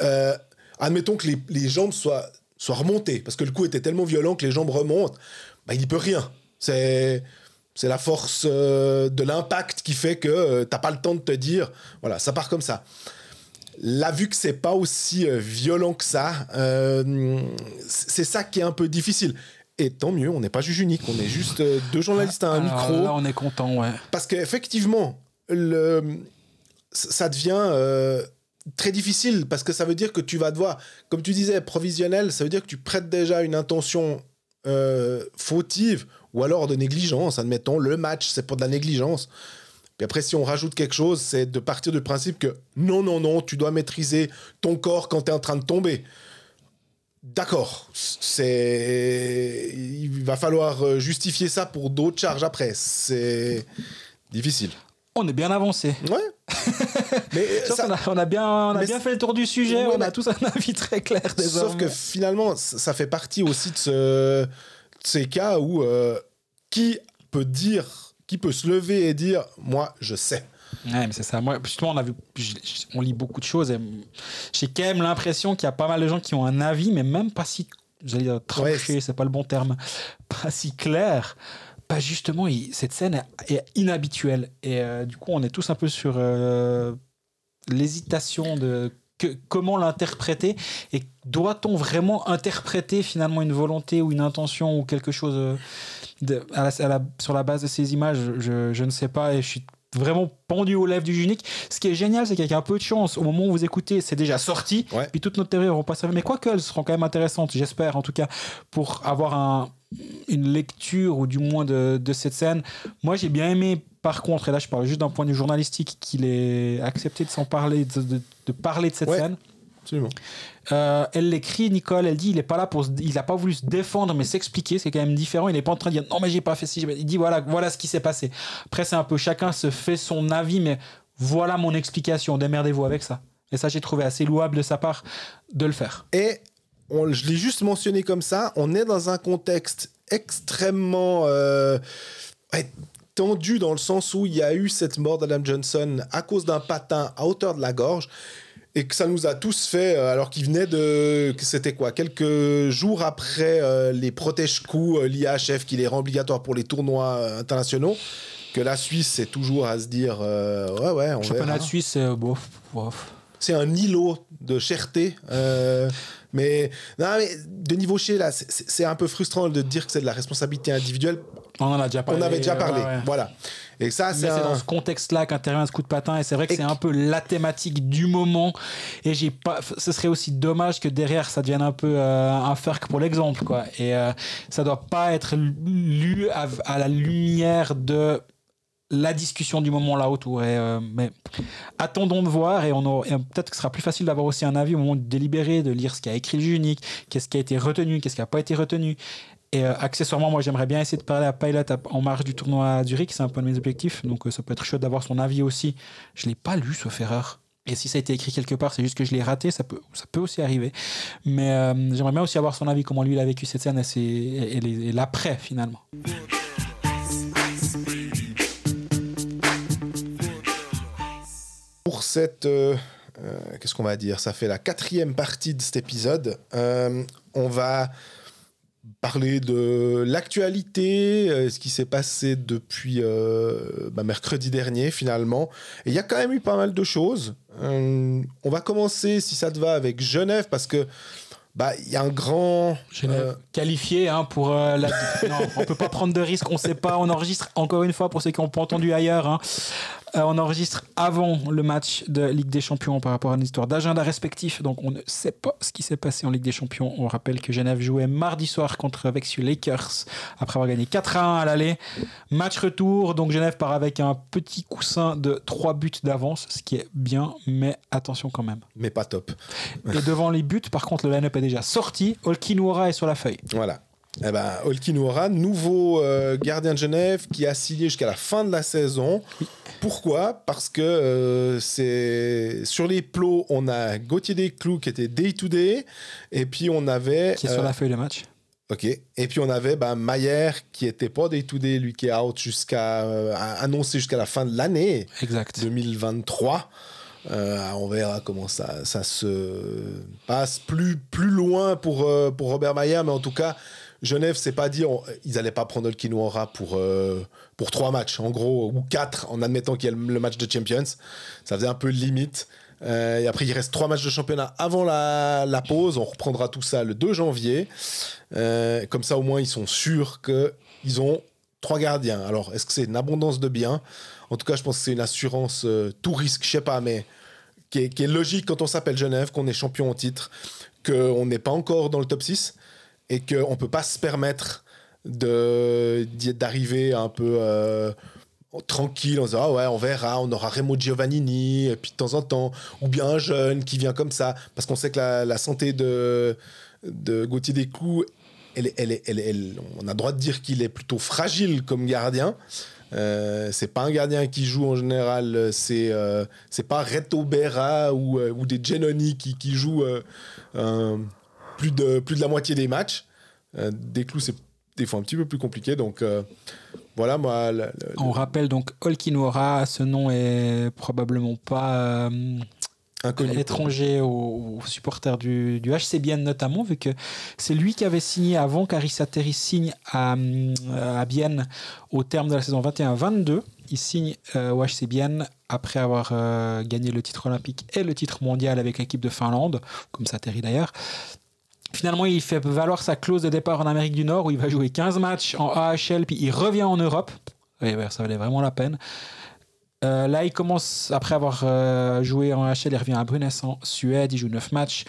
Euh, admettons que les, jambes soient, remontées, parce que le coup était tellement violent que les jambes remontent, bah, il n'y peut rien. C'est la force euh, de l'impact qui fait que euh, t'as pas le temps de te dire, voilà, ça part comme ça. Là, vu que c'est pas aussi euh, violent que ça, euh, c'est ça qui est un peu difficile. Et tant mieux, on n'est pas juge unique, on est juste euh, deux journalistes à un Alors micro. Là, on est content, ouais. Parce qu'effectivement, le, ça devient euh, très difficile parce que ça veut dire que tu vas devoir, comme tu disais, provisionnel, ça veut dire que tu prêtes déjà une intention euh, fautive ou alors de négligence. Admettons, le match, c'est pour de la négligence. Puis après, si on rajoute quelque chose, c'est de partir du principe que non, non, non, tu dois maîtriser ton corps quand tu es en train de tomber. D'accord, c'est il va falloir euh, justifier ça pour d'autres charges après. C'est difficile. On est bien avancé. Ouais. Mais ça- a, on a bien, on a bien fait le tour du sujet, Ouais, on a mais- tous un avis très clair sauf que finalement, ça ça fait partie aussi de, ce, de ces cas où euh, qui peut dire, qui peut se lever et dire, moi, je sais. Ouais, mais c'est ça. Moi, justement, on a vu, on lit beaucoup de choses. et J'ai quand même l'impression qu'il y a pas mal de gens qui ont un avis, mais même pas si, j'allais dire tranché, Ouais, c'est pas le bon terme, pas si clair. Pas justement, il- cette scène est, inhabituelle. Et euh, du coup, on est tous un peu sur euh, l'hésitation de que, comment l'interpréter et doit-on vraiment interpréter finalement une volonté ou une intention ou quelque chose euh, de- à la- à la- sur la base de ces images? Je, je ne sais pas et je suis vraiment pendu aux lèvres du unique. Ce qui est génial, c'est qu'avec un peu de chance, au moment où vous écoutez, c'est déjà sorti. Ouais. Puis toutes nos théories n'auront pas servi. Mais quoique, elles seront quand même intéressantes, j'espère, en tout cas, pour avoir un, une lecture ou du moins de, de cette scène. Moi, j'ai bien aimé, par contre, et là, je parle juste d'un point de vue journalistique, qu'il ait accepté de s'en parler, de, de- de parler de cette Ouais. scène. Absolument. Euh, elle l'écrit, Nicole, elle dit il est pas là pour il a pas voulu se défendre mais s'expliquer, c'est quand même différent. Il n'est pas en train de dire non mais j'ai pas fait ci, il dit voilà voilà ce qui s'est passé. Après c'est un peu chacun se fait son avis mais voilà mon explication, démerdez-vous avec ça. Et ça j'ai trouvé assez louable de sa part de le faire. Et on, je l'ai juste mentionné comme ça, on est dans un contexte extrêmement euh, tendu dans le sens où il y a eu cette mort d'Adam Johnson à cause d'un patin à hauteur de la gorge et que ça nous a tous fait, euh, alors qu'il venait de... C'était quoi Quelques jours après euh, les protège-coups, euh, l'IHF qui les rend obligatoires pour les tournois euh, internationaux, que la Suisse, c'est toujours à se dire, ouais, ouais, on Championnat de Suisse, bof, bof. c'est un îlot de cherté. Mais, non, mais de niveau chez là, c'est- un peu frustrant de dire que c'est de la responsabilité individuelle. On en a déjà parlé. On avait déjà parlé. ouais, ouais. Voilà. Et ça, c'est dans ce contexte-là qu'intervient ce coup de patin et c'est vrai que c'est un peu la thématique du moment et j'ai pas ce serait aussi dommage que derrière ça devienne un peu euh, un fuck pour l'exemple quoi et euh, ça doit pas être lu à, à la lumière de la discussion du moment là autour euh, mais attendons de voir et peut-être que ce sera plus facile d'avoir aussi un avis au moment de délibérer de lire ce qu'a écrit le unique qu'est-ce qui a été retenu qu'est-ce qui n'a pas été retenu et euh, accessoirement, moi, j'aimerais bien essayer de parler à Pilot en marge du tournoi à Zurich. C'est un peu de mes objectifs. Donc, euh, ça peut être chouette d'avoir son avis aussi. Je l'ai pas lu, sauf erreur. Et si ça a été écrit quelque part, c'est juste que je l'ai raté. Ça peut, ça peut aussi arriver. Mais euh, j'aimerais bien aussi avoir son avis, comment lui il a vécu cette scène et, et l'après, finalement. Pour cette... euh, euh, Qu'est-ce qu'on va dire? Ça fait la quatrième partie de cet épisode. Euh, on va parler de l'actualité, euh, ce qui s'est passé depuis euh, bah, mercredi dernier finalement. Et il y a quand même eu pas mal de choses. Euh, on va commencer, si ça te va, avec Genève parce que bah il y a un grand Genève. Qualifié hein, pour euh, la. non, on peut pas prendre de risques, on sait pas. On enregistre encore une fois pour ceux qui n'ont pas entendu ailleurs. hein. Euh, on enregistre avant le match de Ligue des Champions par rapport à une histoire d'agenda respectif. Donc on ne sait pas ce qui s'est passé en Ligue des Champions. On rappelle que Genève jouait mardi soir contre Vexieux Lakers après avoir gagné 4 à 1 à l'aller. Match retour. Donc Genève part avec un petit coussin de 3 buts d'avance, ce qui est bien, mais attention quand même. mais pas top. Et devant les buts, par contre, le line-up est déjà sorti. Olkinuora est sur la feuille. Voilà. Eh ben, Olkinuora, nouveau euh, gardien de Genève qui a signé jusqu'à la fin de la saison. Pourquoi? Parce que euh, c'est sur les plots, on a Gauthier Desclous qui était day to day, et puis on avait Qui est sur euh, la feuille de match. ok, et puis on avait bah, Maillère qui était pas day to day, lui qui est out jusqu'à annoncé jusqu'à la fin de l'année Exact. 2023. Euh, on verra comment ça, ça se passe plus, plus loin pour, euh, pour Robert Maillard, mais en tout cas, Genève s'est pas dit, ils allaient pas prendre Olkinuora pour, euh, pour trois matchs, en gros, ou quatre, en admettant qu'il y a le match de Champions. Ça faisait un peu limite. Euh, et après, il reste trois matchs de championnat avant la, pause. On reprendra tout ça le 2 janvier. Euh, comme ça, au moins, ils sont sûrs qu'ils ont trois gardiens. Alors, est-ce que c'est une abondance de biens? En tout cas, je pense que c'est une assurance tout risque, je sais pas, mais qui est, qui est logique quand on s'appelle Genève, qu'on est champion en titre, qu'on n'est pas encore dans le top 6 et qu'on ne peut pas se permettre d'arriver un peu euh, tranquille en disant ah ouais on verra on aura Remo Giovannini et puis de temps en temps ou bien un jeune qui vient comme ça parce qu'on sait que la, la santé de, de Gauthier Desclous elle, elle, elle, on a droit de dire qu'il est plutôt fragile comme gardien. Euh, c'est pas un gardien qui joue en général c'est euh, pas Reto Berra ou, euh, ou des Genoni qui, qui jouent euh, plus, de, plus de la moitié des matchs euh, Desclous c'est des fois un petit peu plus compliqué donc euh, voilà moi le- le- On rappelle donc Olkinuora, ce nom est probablement pas euh, inconnu étranger aux, aux supporters du, du HCBN notamment, vu que c'est lui qui avait signé avant qu'Arissa Terry signe à, à Bienne au terme de la saison 21-22. Il signe au HCBN après avoir euh, gagné le titre olympique et le titre mondial avec l'équipe de Finlande, comme ça Terry d'ailleurs. Finalement, il fait valoir sa clause de départ en Amérique du Nord où il va jouer 15 matchs en AHL, puis il revient en Europe. Ça valait vraiment la peine. Euh, là, il commence, après avoir euh, joué en AHL, il revient à Brunnes en Suède, il joue 9 matchs.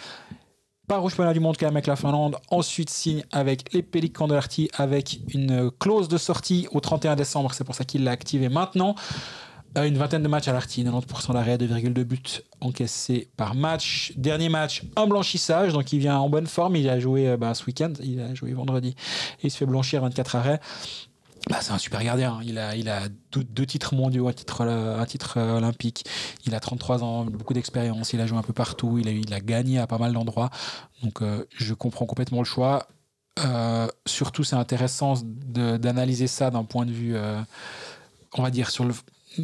Pas au championnat du monde quand même avec la Finlande. Ensuite, signe avec les Pélicans de l'Arty avec une clause de sortie au 31 décembre. C'est pour ça qu'il l'a activé maintenant. Euh, une vingtaine de matchs à l'Arty, 90% d'arrêt, 2,2 buts encaissés par match. Dernier match, un blanchissage, donc il vient en bonne forme. Il a joué euh, bah, ce week-end, il a joué vendredi. Et il se fait blanchir 24 arrêts. Bah, c'est un super gardien. Il a, il a deux, titres mondiaux, un titre, euh, olympique. Il a 33 ans, beaucoup d'expérience. Il a joué un peu partout. Il a, gagné à pas mal d'endroits. Donc, je comprends complètement le choix. Surtout, c'est intéressant d'analyser ça d'un point de vue, on va dire, sur le,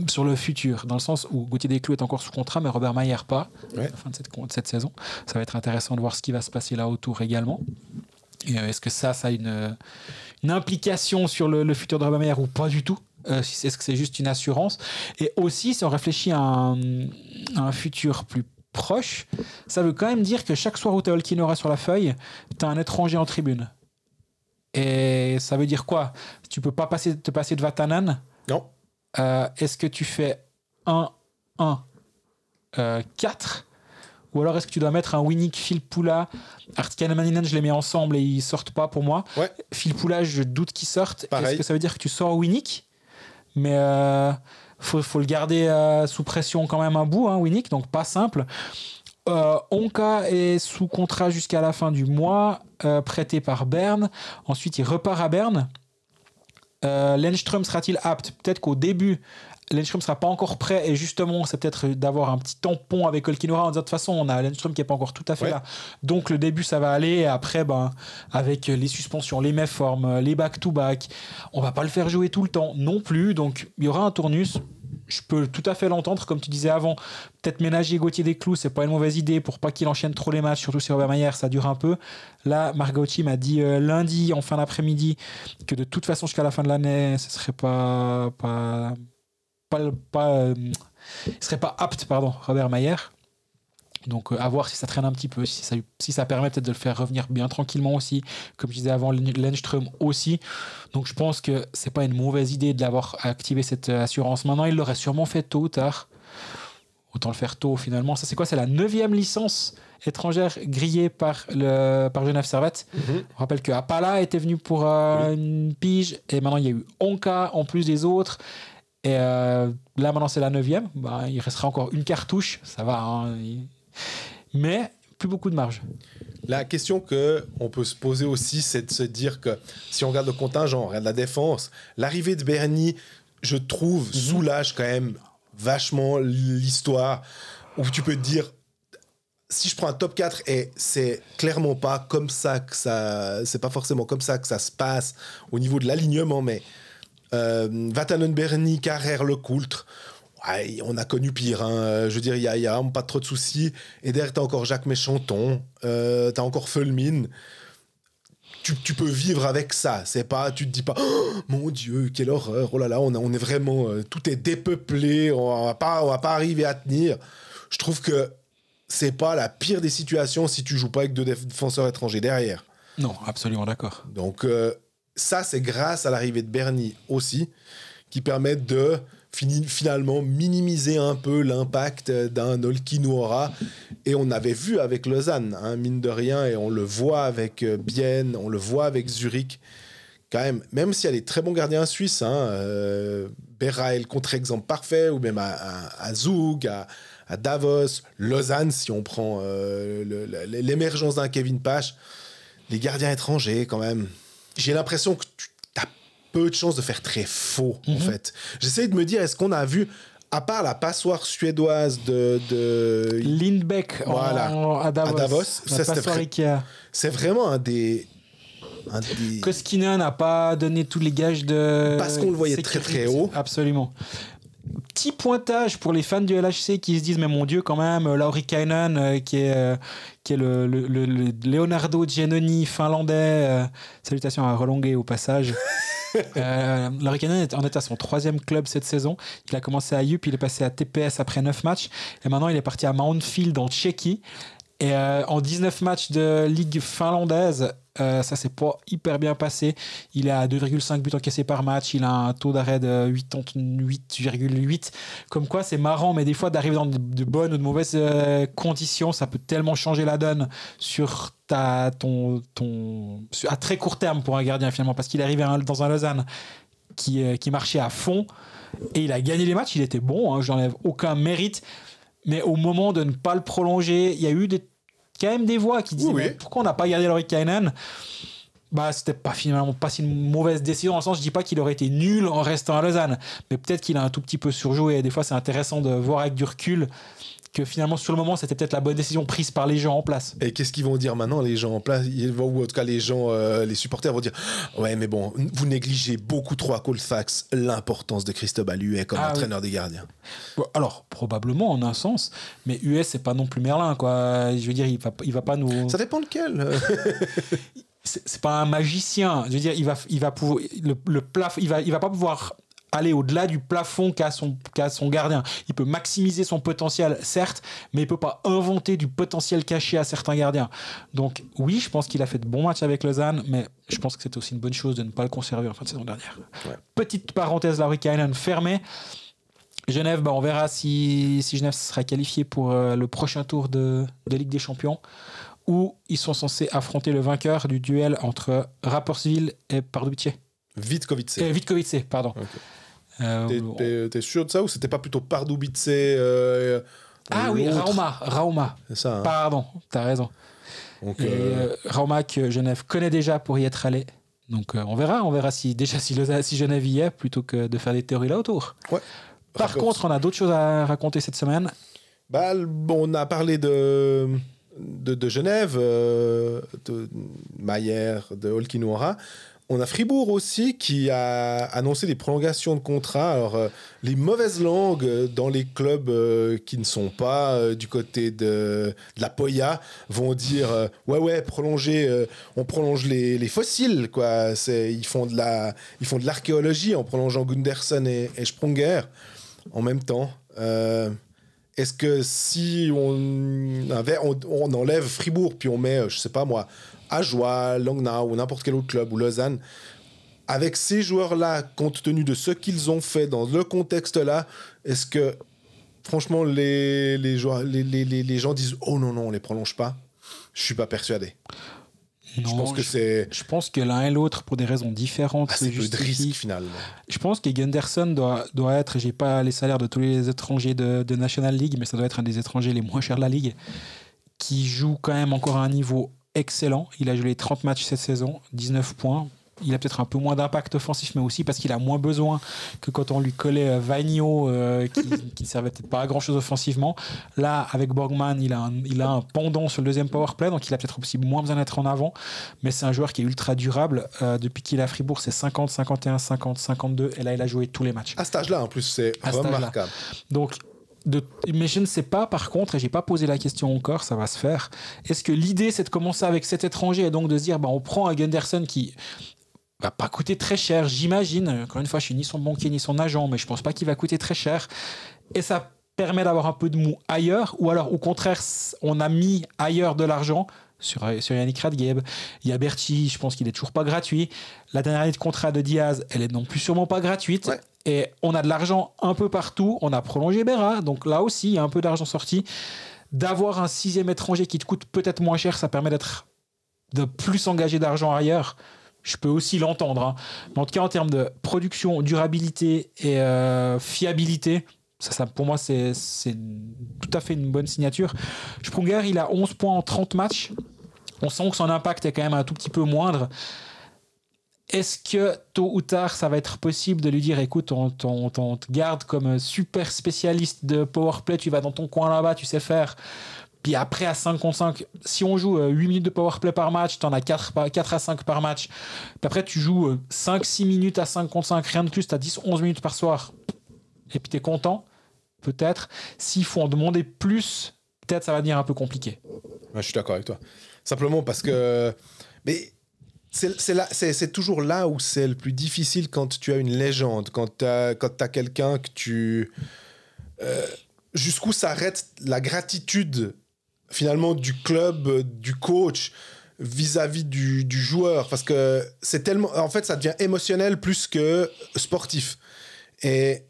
sur le futur, dans le sens où Gauthier Desclous est encore sous contrat, mais Robert Mayer pas, Ouais. à la fin de cette, de cette saison. Ça va être intéressant de voir ce qui va se passer là autour également. Euh, Est-ce que ça, ça a une, une implication sur le, le futur de Robert Mayer ou pas du tout? Euh, Est-ce que c'est juste une assurance? Et aussi, si on réfléchit à un, à un futur plus proche, ça veut quand même dire que chaque soir où tu as Olkinora sur la feuille, tu as un étranger en tribune. Et ça veut dire quoi? Tu peux pas passer, te passer de Vatanen? Non euh, est-ce que tu fais 1, 1, euh, 4 Ou alors est-ce que tu dois mettre un Winnick, Phil Poula, Artikan et Maninen, je les mets ensemble et ils sortent pas pour moi. Ouais. Phil Poula, je doute qu'ils sortent. Est-ce que ça veut dire que tu sors Winnick? Mais euh, faut, faut le garder euh, sous pression quand même un bout, hein, Winnick, donc pas simple. Euh, Onka est sous contrat jusqu'à la fin du mois, prêté par Berne. Ensuite, il repart à Berne. Euh, Lenström sera-t-il apte? Peut-être qu'au début, Lenström sera pas encore prêt et justement, c'est peut-être d'avoir un petit tampon avec Olkinora en disant de toute façon, on a Lenström qui est pas encore tout à fait Ouais. là. Donc le début, ça va aller. Et après, ben, avec les suspensions, les méformes, les back-to-back, on va pas le faire jouer tout le temps non plus. Donc il y aura un tournus. Je peux tout à fait l'entendre, comme tu disais avant. Peut-être ménager Gauthier des clous, c'est pas une mauvaise idée pour pas qu'il enchaîne trop les matchs, surtout si Robert Mayer, ça dure un peu. Là, Marc Gauthier m'a dit euh, lundi, en fin d'après-midi, que de toute façon, jusqu'à la fin de l'année, ce serait pas. pas, pas, pas euh, serait pas apte, pardon, Robert Mayer. Donc, euh, à voir si ça traîne un petit peu, si ça, si ça permet peut-être de le faire revenir bien tranquillement aussi. Comme je disais avant, Len- Lenström aussi. Donc, je pense que c'est pas une mauvaise idée de l'avoir activé cette euh, assurance. Maintenant, il l'aurait sûrement fait tôt ou tard. Autant le faire tôt finalement. Ça, c'est quoi? C'est la neuvième licence étrangère grillée par, le, par Genève Servette. On rappelle que Apala était venu pour euh, une pige et maintenant il y a eu Onka en plus des autres. Et euh, là maintenant c'est la neuvième. Bah, il restera encore une cartouche, ça va. hein. Il- Mais plus beaucoup de marge. La question que on peut se poser aussi, c'est de se dire que si on regarde le contingent, on regarde la défense, l'arrivée de Bernie, je trouve, soulage quand même vachement l'histoire où tu peux te dire si je prends un top 4 et c'est clairement pas comme ça que ça c'est pas forcément comme ça que ça se passe au niveau de l'alignement mais euh, Vatanen Bernie Carrère Le Coultre ouais, on a connu pire hein. je veux dire il y a, y pas trop de soucis et derrière t'as encore Jacques Méchanton euh, t'as encore Fulmin tu peux vivre avec ça. C'est pas, tu te dis pas, Oh, mon Dieu, quelle horreur, oh là là, on, a- on est vraiment, euh, tout est dépeuplé, on va pas, on va pas arriver à tenir. Je trouve que c'est pas la pire des situations si tu joues pas avec deux défenseurs étrangers derrière. Non, absolument d'accord. Donc euh, ça, c'est grâce à l'arrivée de Bernie aussi, qui permettent de finalement minimiser un peu l'impact d'un Olkinuora. Et on avait vu avec Lausanne, hein, mine de rien, et on le voit avec euh, Bienne, on le voit avec Zurich. Quand même, même s'il y a des très bons gardiens suisses, hein, euh, Berra est le contre-exemple parfait, ou même à, à- à Davos, Lausanne, si on prend euh, l'émergence d'un Kevin Pache, les gardiens étrangers, quand même. J'ai l'impression que tu peu de chances de faire très faux, en fait. J'essaie de me dire, est-ce qu'on a vu, à part la passoire suédoise de. de... Lindbeck en- à Davos. À Davos, La ça, passoire. Ikea. C'est vraiment un des. Un des... Koskinen n'a pas donné tous les gages de. Parce qu'on le voyait très, très haut. Absolument. Petit pointage pour les fans du LHC qui se disent mais mon dieu quand même Lauri Kainen euh, qui est euh, qui est le, le- le- le Leonardo Giannoni finlandais euh, salutations à Rolongué au passage euh, est- en est à son troisième club cette saison. Il a commencé à Yup il est passé à TPS après 9 matchs. Et maintenant il est parti à Mountfield en Tchéquie et euh, en 19 matchs de ligue finlandaise, euh, ça s'est pas hyper bien passé. Il est à 2,5 buts encaissés par match. Il a un taux d'arrêt de 88,8. Comme quoi, c'est marrant, mais des fois, d'arriver dans de, bonnes ou de mauvaises euh, conditions, ça peut tellement changer la donne sur ta, ton, ton, à très court terme pour un gardien finalement, parce qu'il un- dans un Lausanne qui, euh, qui marchait à fond et il a gagné les matchs. Il était bon, hein, je n'enlève aucun mérite. Mais au moment de ne pas le prolonger, il y a eu des, quand même des voix qui disaient Oui, oui. mais pourquoi on n'a pas gardé Laurie Kainen bah, c'était pas finalement pas si une mauvaise décision dans le sens je dis pas qu'il aurait été nul en restant à Lausanne. Mais peut-être qu'il a un tout petit peu surjoué. Et des fois c'est intéressant de voir avec du recul que finalement sur le moment c'était peut-être la bonne décision prise par les gens en place Et qu'est-ce qu'ils vont dire maintenant, les gens en place? Ils vont, Ou en tout cas, les gens, euh, les supporters vont dire Ouais, mais bon, vous négligez beaucoup trop à Colfax l'importance de Christophe Huet comme Ah oui. entraîneur des gardiens. Alors probablement en un sens mais US c'est pas non plus Merlin quoi je veux dire il va, il va pas nous Ça dépend lequel. c'est c'est pas un magicien. Je veux dire, il va, il va pouvoir, le, le plaf- il va, il va pas pouvoir aller au-delà du plafond qu'a son, son gardien. Il peut maximiser son potentiel, certes, mais il peut pas inventer du potentiel caché à certains gardiens. Donc oui, je pense qu'il a fait de bons matchs avec Lausanne, mais je pense que c'est aussi une bonne chose de ne pas le conserver en fin de saison dernière. Ouais. Petite parenthèse, Laurie Kainen fermée. Genève, bah, on verra si, si Genève sera qualifié pour euh, le prochain tour de, de Ligue des Champions, où ils sont censés affronter le vainqueur du duel entre Rapperswil et Pardubice. Vitkovice, pardon. Ok. Euh, T'es- sûr de ça ou c'était pas plutôt Pardubice euh, ah oui, l'autre Rauma, Rauma. C'est ça. hein. Pardon, t'as raison. Donc, euh, euh, Rauma que Genève connaît déjà pour y être allé. Donc euh, on verra, on verra si déjà si, Genève y est plutôt que de faire des théories là autour. Ouais. Par contre, on a d'autres choses à raconter cette semaine. Bah, on a parlé de, de, de Genève, euh, de Mayer, de Olkinuora. On a Fribourg aussi qui a annoncé des prolongations de contrats. Alors, euh, les mauvaises langues euh, dans les clubs euh, qui ne sont pas du côté de, la Poya vont dire Ouais, ouais, prolonger, on prolonge les, les fossiles. Quoi. Ils font de ils font de l'archéologie en prolongeant Gunderson et, Sprunger en même temps. Est-ce que si on, on, enlève Fribourg, puis on met, je sais pas moi, Ajoie, Langnau ou n'importe quel autre club, ou Lausanne, avec ces joueurs-là, compte tenu de ce qu'ils ont fait dans le contexte-là, est-ce que, franchement, les, les, joueurs, les, les, les- les gens disent Oh non, non, on les prolonge pas? Je suis pas persuadé. je pense que c'est je pense que l'un et l'autre, pour des raisons différentes, peu de justifient. risque finalement. Je pense que Gunderson doit, doit être, j'ai pas les salaires de tous les étrangers de, de National League, mais ça doit être un des étrangers les moins chers de la ligue, qui joue quand même encore à un niveau excellent. Il a joué les 30 matchs cette saison, 19 points. Il a peut-être un peu moins d'impact offensif, mais aussi parce qu'il a moins besoin que quand on lui collait euh, Vagno, euh, qui, qui ne servait peut-être pas à grand-chose offensivement. Là, avec Borgman, il a, un, il a un pendant sur le deuxième power play, donc il a peut-être aussi moins besoin d'être en avant. Mais c'est un joueur qui est ultra durable. Euh, depuis qu'il est à Fribourg, c'est 50, 51, 50, 52. Et là, il a joué tous les matchs. À cet âge-là, en plus, c'est remarquable. Donc, mais je ne sais pas par contre, et j'ai pas posé la question encore, ça va se faire. Est-ce que l'idée c'est de commencer avec cet étranger et donc de se dire, bah, on prend un Gunderson qui va pas coûter très cher, j'imagine. Encore une fois, je suis ni son banquier ni son agent, mais je pense pas qu'il va coûter très cher. Et ça permet d'avoir un peu de mou ailleurs, ou alors au contraire, on a mis ailleurs de l'argent sur, sur Yannick Radgeb. Il y a Berti, je pense qu'il est toujours pas gratuit. La dernière année de contrat de Diaz, elle est non plus sûrement pas gratuite. Ouais. Et on a de l'argent un peu partout. On a prolongé Berra, donc là aussi, il y a un peu d'argent sorti. D'avoir un sixième étranger qui te coûte peut-être moins cher, ça permet d'être de plus engagé d'argent ailleurs. Je peux aussi l'entendre. hein. Mais en tout cas, en termes de production, durabilité et euh, fiabilité, ça, ça, pour moi, c'est tout à fait une bonne signature. Sprunger, il a 11 points en 30 matchs. On sent que son impact est quand même un tout petit peu moindre. Est-ce que tôt ou tard, ça va être possible de lui dire écoute, on, on- te garde comme super spécialiste de powerplay, tu vas dans ton coin là-bas, tu sais faire. Puis après, à 5 contre 5, si on joue euh, 8 minutes de powerplay par match, tu en as 4, par- 4 à 5 par match. Puis après, tu joues 5-6 minutes à 5 contre 5, rien de plus, tu as 10-11 minutes par soir. Et puis tu es content, peut-être. S'il faut en demander plus, peut-être ça va devenir un peu compliqué. Je suis d'accord avec toi. Simplement parce que. Mais c'est toujours là où c'est le plus difficile quand tu as une légende, quand tu as, quelqu'un que tu. euh, Jusqu'où s'arrête la gratitude finalement du club, du coach vis-à-vis du, du joueur parce que c'est tellement en fait ça devient émotionnel plus que sportif et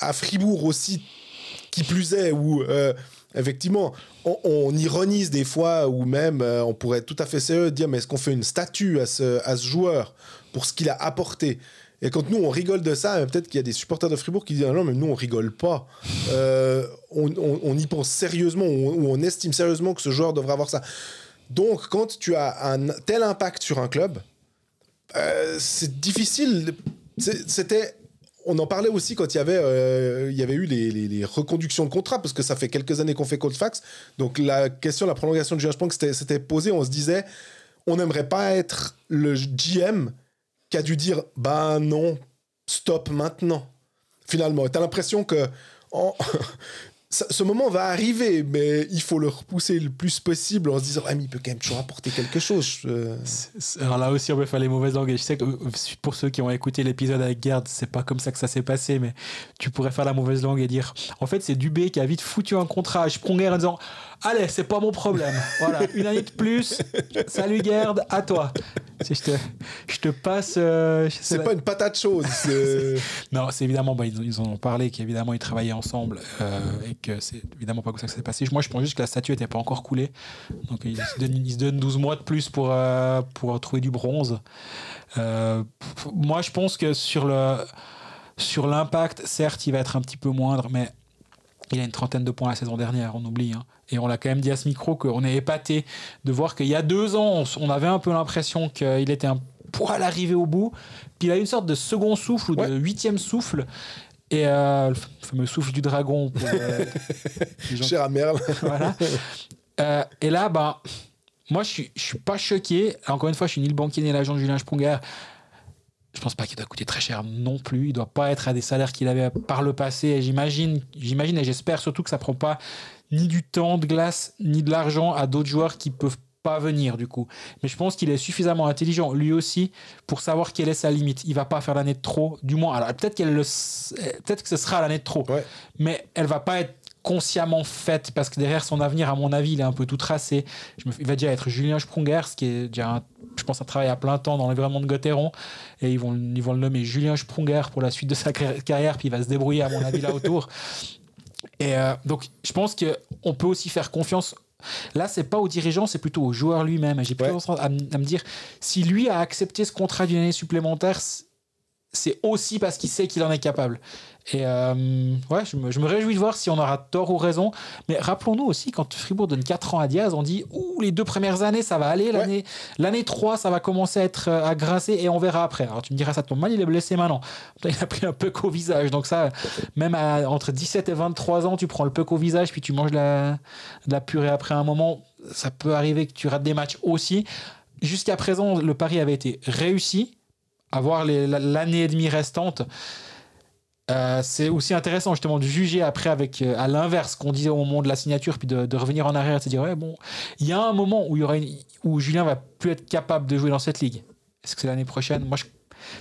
à Fribourg aussi qui plus est où euh, effectivement on, on ironise des fois ou même euh, on pourrait être tout à fait sérieux dire mais est-ce qu'on fait une statue à ce, à ce joueur pour ce qu'il a apporté? Et quand nous on rigole de ça euh, peut-être qu'il y a des supporters de Fribourg qui disent ah non mais nous on rigole pas. On, on- y pense sérieusement ou on, estime sérieusement que ce joueur devrait avoir ça. Donc quand tu as un tel impact sur un club c'est difficile c'était on en parlait aussi quand il y avait, euh, eu les, reconductions de contrat, parce que ça fait quelques années qu'on fait Colfax. Donc la question de la prolongation de Julien Sprong s'était posée. On se disait, on n'aimerait pas être le GM qui a dû dire, ben non, stop maintenant. Finalement, tu as l'impression que ce moment va arriver, mais il faut le repousser le plus possible en se disant, ah, mais il peut quand même toujours apporter quelque chose. Euh, Alors là aussi, on peut faire les mauvaises langues. Je sais que euh, pour ceux qui ont écouté l'épisode avec Gerd, c'est pas comme ça que ça s'est passé, mais tu pourrais faire la mauvaise langue et dire en fait, c'est Dubé qui a vite foutu un contrat à Sprunger en disant Allez, c'est pas mon problème. Voilà, une année de plus. Salut Gerd, à toi. Si je te, je te passe. euh, c'est pas une patate chaude. c'est- Non, c'est évidemment, bah, ils, ils en ont parlé, qu'évidemment ils travaillaient ensemble euh, et que c'est évidemment pas comme ça que ça s'est passé. Moi, je pense juste que la statue n'était pas encore coulée. Donc ils se, donnent, ils se donnent 12 mois de plus pour, euh, pour trouver du bronze. Moi, je pense que sur le sur l'impact, certes, il va être un petit peu moindre, mais il a une trentaine de points la saison dernière, on oublie. hein. Et on l'a quand même dit à ce micro qu'on est épaté de voir qu'il y a deux ans, on, avait un peu l'impression qu'il était un poil arrivé au bout. Puis il a une sorte de second souffle ou de huitième souffle. Et euh, le fameux souffle du dragon. Pour, euh, Cher à Merle. voilà. Euh, et là, ben, moi, je suis, je suis pas choqué. Encore une fois, je suis ni le banquier ni l'agent de Julien Sprunger. Je pense pas qu'il doit coûter très cher non plus. Il doit pas être à des salaires qu'il avait par le passé. J'imagine, j'imagine et j'espère surtout que ça prend pas ni du temps de glace ni de l'argent à d'autres joueurs qui peuvent pas venir du coup. Mais je pense qu'il est suffisamment intelligent lui aussi pour savoir quelle est sa limite. Il va pas faire l'année de trop, du moins. Alors peut-être qu'elle le, peut-être que ce sera l'année de trop Ouais. mais elle va pas être consciemment faite parce que derrière son avenir, à mon avis, il est un peu tout tracé. Je me, il va déjà être Julien Sprunger, ce qui est déjà, un- je pense, un travail à plein temps dans l'environnement de Gotteron. Et ils vont, ils vont le nommer Julien Sprunger pour la suite de sa carri- carrière, puis il va se débrouiller, à mon avis, là autour. Et euh, donc, je pense qu'on peut aussi faire confiance. Là, c'est pas aux dirigeants, c'est plutôt au joueur lui-même. J'ai plutôt Ouais. à, à me dire, si lui a accepté ce contrat d'une année supplémentaire, c'est aussi parce qu'il sait qu'il en est capable. Et euh, ouais, je me, je me réjouis de voir si on aura tort ou raison. Mais rappelons-nous aussi, quand Fribourg donne 4 ans à Diaz, on dit Ouh, les deux premières années, ça va aller. L'année l'année 3, ça va commencer à être euh, à grincer et on verra après. Alors tu me diras, ça tombe mal, il est blessé maintenant. Il a pris un peu qu'au visage. Donc, ça, même à- entre 17 et 23 ans, tu prends le peu qu'au visage, puis tu manges de la, de la purée après un moment. Ça peut arriver que tu rates des matchs aussi. Jusqu'à présent, le pari avait été réussi. Avoir l'année et demie restante, Euh, c'est aussi intéressant justement de juger après avec euh, à l'inverse qu'on disait au moment de la signature puis de, de revenir en arrière et de se dire ouais bon il y a un moment où il y aura une- où Julien va plus être capable de jouer dans cette ligue est-ce que c'est l'année prochaine? Moi je,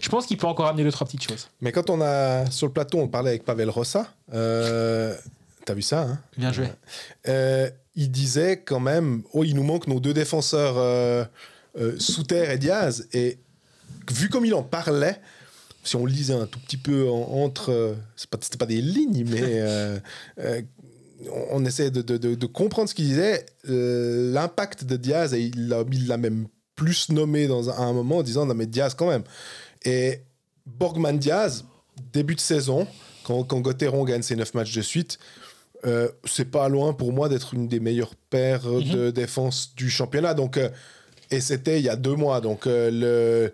je pense qu'il peut encore amener deux trois petites choses Mais quand on a sur le plateau, on parlait avec Pavel Rossa. Euh, T'as vu ça hein? Bien joué Euh, il disait quand même, oh, il nous manque nos deux défenseurs sous terre et Diaz. Et vu comme il en parlait, si on lisait un tout petit peu en- entre, euh, c'est pas, c'était pas des lignes, mais euh, euh, on, on essaie de, de- de- de comprendre ce qu'il disait. Euh, L'impact de Diaz, et il l'a même plus nommé dans un, à un moment en disant, non mais Diaz quand même. Et Borgman Diaz, début de saison, quand, quand Gauthieron gagne ses 9 matchs de suite, c'est pas loin pour moi d'être une des meilleures paires euh, de défense du championnat. Donc, et c'était il y a deux mois. Donc, le-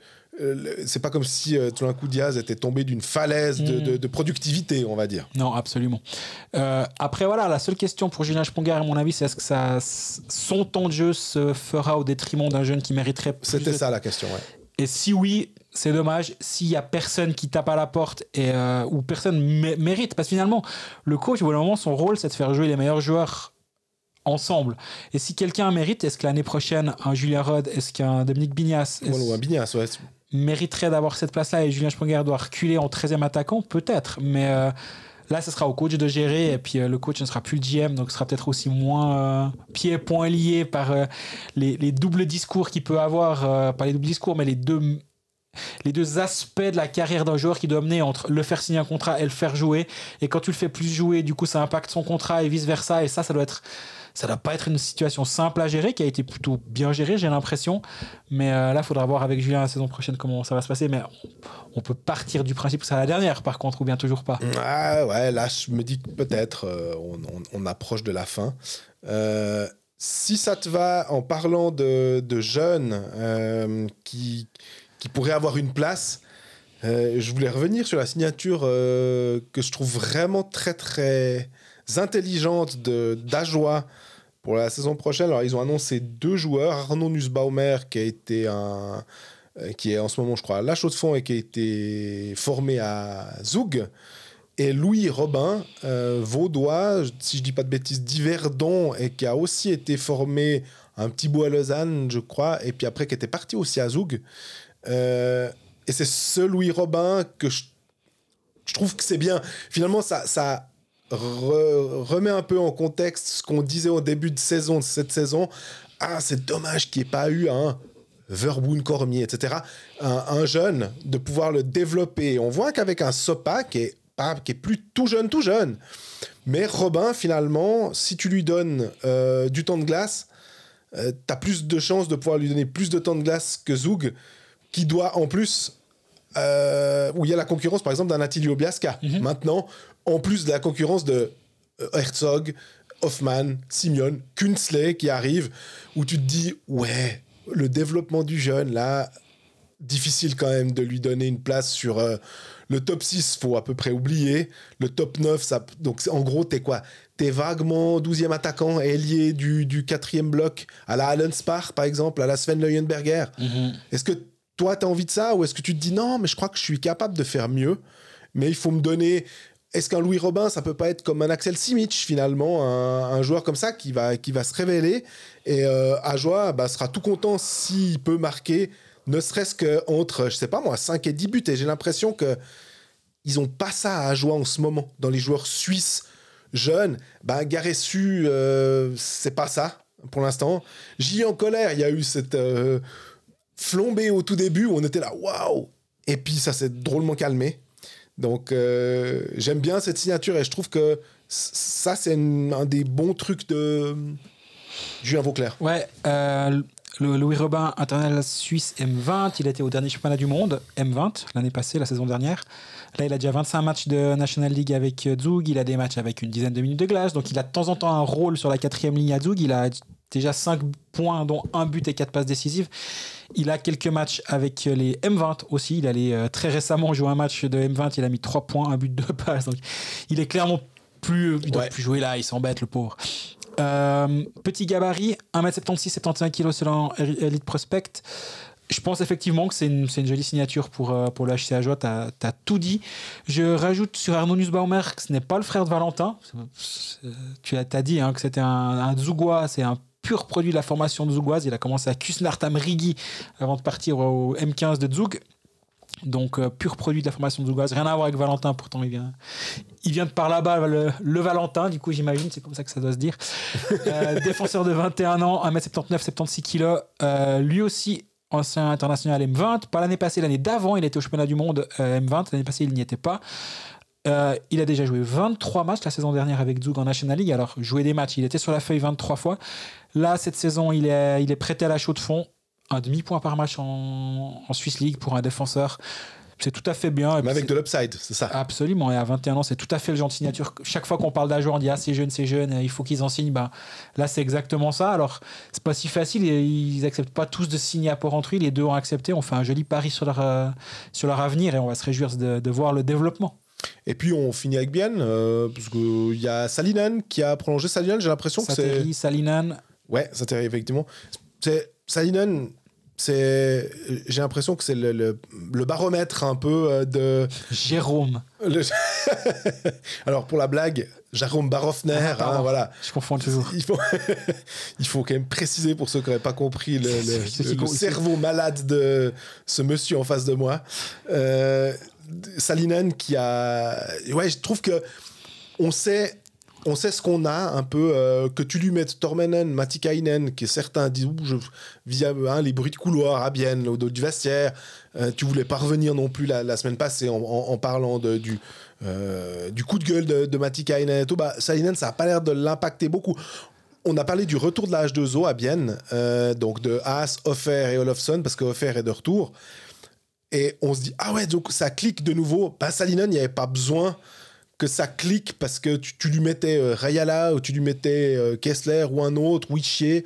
c'est pas comme si euh, tout d'un coup Diaz était tombé d'une falaise de, de- de productivité, on va dire. Non, absolument. Euh, après, voilà, la seule question pour Julien Sponger, à mon avis, c'est est-ce que ça, son temps de jeu se fera au détriment d'un jeune qui mériterait plus C'était de- ça la question. ouais. Et si oui, c'est dommage. S'il y a personne qui tape à la porte et euh, ou personne mé- mérite, parce que finalement, le coach, au bout d'un moment, son rôle, c'est de faire jouer les meilleurs joueurs ensemble. Et si quelqu'un mérite, est-ce que l'année prochaine, un Julien Rod, est-ce qu'un Dominique Bignas Ou un Bignas, ouais. Mériterait d'avoir cette place-là et Julien Sponger doit reculer en 13e attaquant Peut-être, mais euh, là, ce sera au coach de gérer et puis euh, le coach ne sera plus le GM, donc sera peut-être aussi moins euh, pieds poings liés par euh, les, les doubles discours qu'il peut avoir, pas les doubles discours, mais les deux, les deux aspects de la carrière d'un joueur qui doit mener entre le faire signer un contrat et le faire jouer. Et quand tu le fais plus jouer, du coup, ça impacte son contrat et vice-versa. Et ça, ça doit être. Ça doit pas être une situation simple à gérer, qui a été plutôt bien gérée, j'ai l'impression. Mais euh, là, il faudra voir avec Julien la saison prochaine comment ça va se passer. Mais on peut partir du principe que c'est la dernière, par contre, ou bien toujours pas. Ah ouais, là, je me dis que peut-être euh, on, approche de la fin. Euh, si ça te va, en parlant de, jeunes qui, qui pourraient avoir une place, je voulais revenir sur la signature que je trouve vraiment très très intelligente de pour la saison prochaine. Alors ils ont annoncé deux joueurs, Arnaud Nussbaumer qui a été un euh, qui est en ce moment je crois à La Chaux-de-Fonds et qui a été formé à Zoug et Louis Robin, euh, vaudois, si je dis pas de bêtises, d'Yverdon, et qui a aussi été formé un petit bout à Lausanne, je crois, et puis après qui était parti aussi à Zoug. Euh, et c'est ce Louis Robin que je, je trouve que c'est bien. Finalement, ça, ça re- remet un peu en contexte ce qu'on disait au début de saison, de cette saison. Ah, c'est dommage qu'il n'y ait pas eu un Verboon Cormier, etc. Un, un jeune, de pouvoir le développer. On voit qu'avec un Sopa qui est, pas, qui est plus tout jeune, tout jeune. Mais Robin, finalement, si tu lui donnes euh, du temps de glace, tu as plus de chances de pouvoir lui donner plus de temps de glace que Zoug, qui doit en plus, euh, où il y a la concurrence par exemple d'un Attilio Biasca. Maintenant, en plus de la concurrence de euh, Herzog, Hoffman, Simeon, Kunsley qui arrive, où tu te dis, ouais, le développement du jeune, là, difficile quand même de lui donner une place sur euh, le top 6, faut à peu près oublier. Le top 9, ça, donc en gros, t'es quoi? T'es vaguement 12e attaquant, ailier du, du 4e bloc, à la Allenspark par exemple, à la Sven Leuenberger. Est-ce que toi, tu as envie de ça? Ou est-ce que tu te dis non, mais je crois que je suis capable de faire mieux, mais il faut me donner. Est-ce qu'un Louis Robin, ça peut pas être comme un Axel Simic finalement, un, joueur comme ça qui va, qui va se révéler et euh, Ajoie bah, sera tout content s'il peut marquer, ne serait-ce que entre, je sais pas moi, 5 et 10 buts. Et j'ai l'impression que ils ont pas ça à Ajoie en ce moment dans les joueurs suisses jeunes. Bah, Garessu, euh, c'est pas ça pour l'instant. J en colère, il y a eu cette euh, flambée au tout début où on était là, waouh Et puis ça s'est drôlement calmé. Donc euh, j'aime bien cette signature et je trouve que ça, c'est un des bons trucs de Julien Vauclair. Ouais, euh, le Louis Robin, international suisse M20, il était au dernier championnat du monde, M20, l'année passée, la saison dernière. Là, il a déjà 25 matchs de National League avec euh, Zug, il a des matchs avec une dizaine de minutes de glace, donc il a de temps en temps un rôle sur la quatrième ligne à Zug, il a déjà 5 points, dont un but et 4 passes décisives. Il a quelques matchs avec les M20 aussi, il allait euh, très récemment jouer un match de M20, il a mis 3 points, un but, 2 passes, donc il est clairement plus... Il doit Ouais. plus jouer là, il s'embête le pauvre. Euh, petit gabarit, 1m76, 71 kg selon Elite Prospect. je pense effectivement que c'est une, une jolie signature pour, euh, pour le. Tu as, tout dit. Je rajoute sur Arnaud Nussbaumer que ce n'est pas le frère de Valentin. Tu as, t'as dit hein, que c'était un, un Zougois, c'est un pur produit de la formation de Zougoise. Il a commencé à Kusnartam Rigi avant de partir au M15 de Zoug. Donc, euh, pur produit de la formation de Zougoise. Rien à voir avec Valentin, pourtant, il vient, il vient de par là-bas, le, le Valentin, du coup, j'imagine, c'est comme ça que ça doit se dire. Euh, défenseur de 21 ans, 1m79, 76 kg. Euh, lui aussi, ancien international M20. Pas l'année passée, l'année d'avant, il était au championnat du monde euh, M20. L'année passée, il n'y était pas. Euh, il a déjà joué 23 matchs la saison dernière avec Zug en National League. Alors, jouer des matchs, il était sur la feuille 23 fois. Là, cette saison, il est, il est prêté à la chaux de fond. Un demi-point par match en, en Swiss League pour un défenseur. C'est tout à fait bien. Mais avec de l'upside, c'est ça. Absolument, et à 21 ans, c'est tout à fait le genre de signature. Chaque fois qu'on parle d'un joueur, on dit Ah, c'est jeune, c'est jeune, il faut qu'ils en signent. Ben, là, c'est exactement ça. Alors, c'est pas si facile, ils acceptent pas tous de signer à Port-Entruy. Les deux ont accepté. On fait un joli pari sur leur, euh, sur leur avenir et on va se réjouir de, de voir le développement. Et puis on finit avec bien, euh, parce qu'il y a Salinen qui a prolongé Salinen, j'ai l'impression que c'est. Salinan, Ouais, Sateri, effectivement. C'est. J'ai l'impression que c'est le, le- le baromètre un peu euh, de. Jérôme. le- Alors pour la blague, Jérôme Barofner, Ah, hein, voilà. Je confonds toujours. Il faut, il faut quand même préciser pour ceux qui n'auraient pas compris le, cerveau malade de ce monsieur en face de moi. Euh, Salinen qui a. Ouais, je trouve que on sait. On sait ce qu'on a un peu, euh, que tu lui mettes Tormenen, Matikainen, qui certains disent, je, via hein, les bruits de couloir à Bienne, au dos du vestiaire, euh, tu voulais pas revenir non plus la, semaine passée en, parlant du, euh, du coup de gueule de, de Matikainen et tout. Bah, Salinen, ça a pas l'air de l'impacter beaucoup. On a parlé du retour de la H2O à Bienne, euh, donc de Haas, Offer et Olofsson, parce que Offer est de retour. Et on se dit, ah ouais, donc ça clique de nouveau. Bah, Salinen, il n'y avait pas besoin que ça clique parce que tu, tu lui mettais euh, Rayala ou tu lui mettais euh, Kessler ou un autre, Wichier.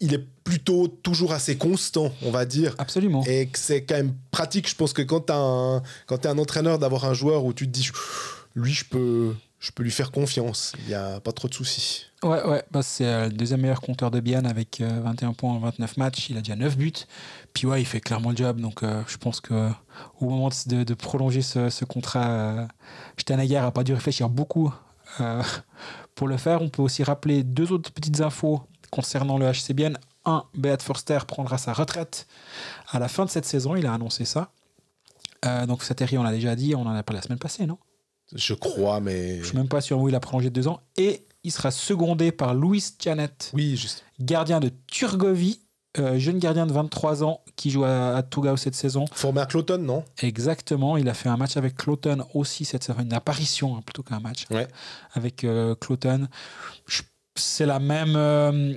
Il est plutôt toujours assez constant, on va dire. Absolument. Et que c'est quand même pratique. Je pense que quand tu es un entraîneur, d'avoir un joueur où tu te dis, lui, je peux, je peux lui faire confiance. Il n'y a pas trop de soucis. Ouais, ouais, bah c'est euh, le deuxième meilleur compteur de Bienne avec euh, 21 points en 29 matchs. Il a déjà 9 buts. Puis ouais, il fait clairement le job. Donc euh, je pense que au moment de, prolonger ce, contrat, euh, Steinegger n'a pas dû réfléchir beaucoup euh, pour le faire. On peut aussi rappeler deux autres petites infos concernant le HC. Un, Beat Forster prendra sa retraite à la fin de cette saison. Il a annoncé ça. Euh, donc Sateri, on l'a déjà dit, on en a parlé la semaine passée, non? Je crois, mais. Je suis même pas sûr où il a prolongé de deux ans. Et il sera secondé par Louis Janet, Oui, juste. gardien de Turgovie, euh, jeune gardien de 23 ans qui joue à, à Tougao cette saison. Formé à Cloton, non? Exactement, il a fait un match avec Cloton aussi cette saison, une apparition hein, plutôt qu'un match Ouais. avec euh, Cloton. C'est la même. euh,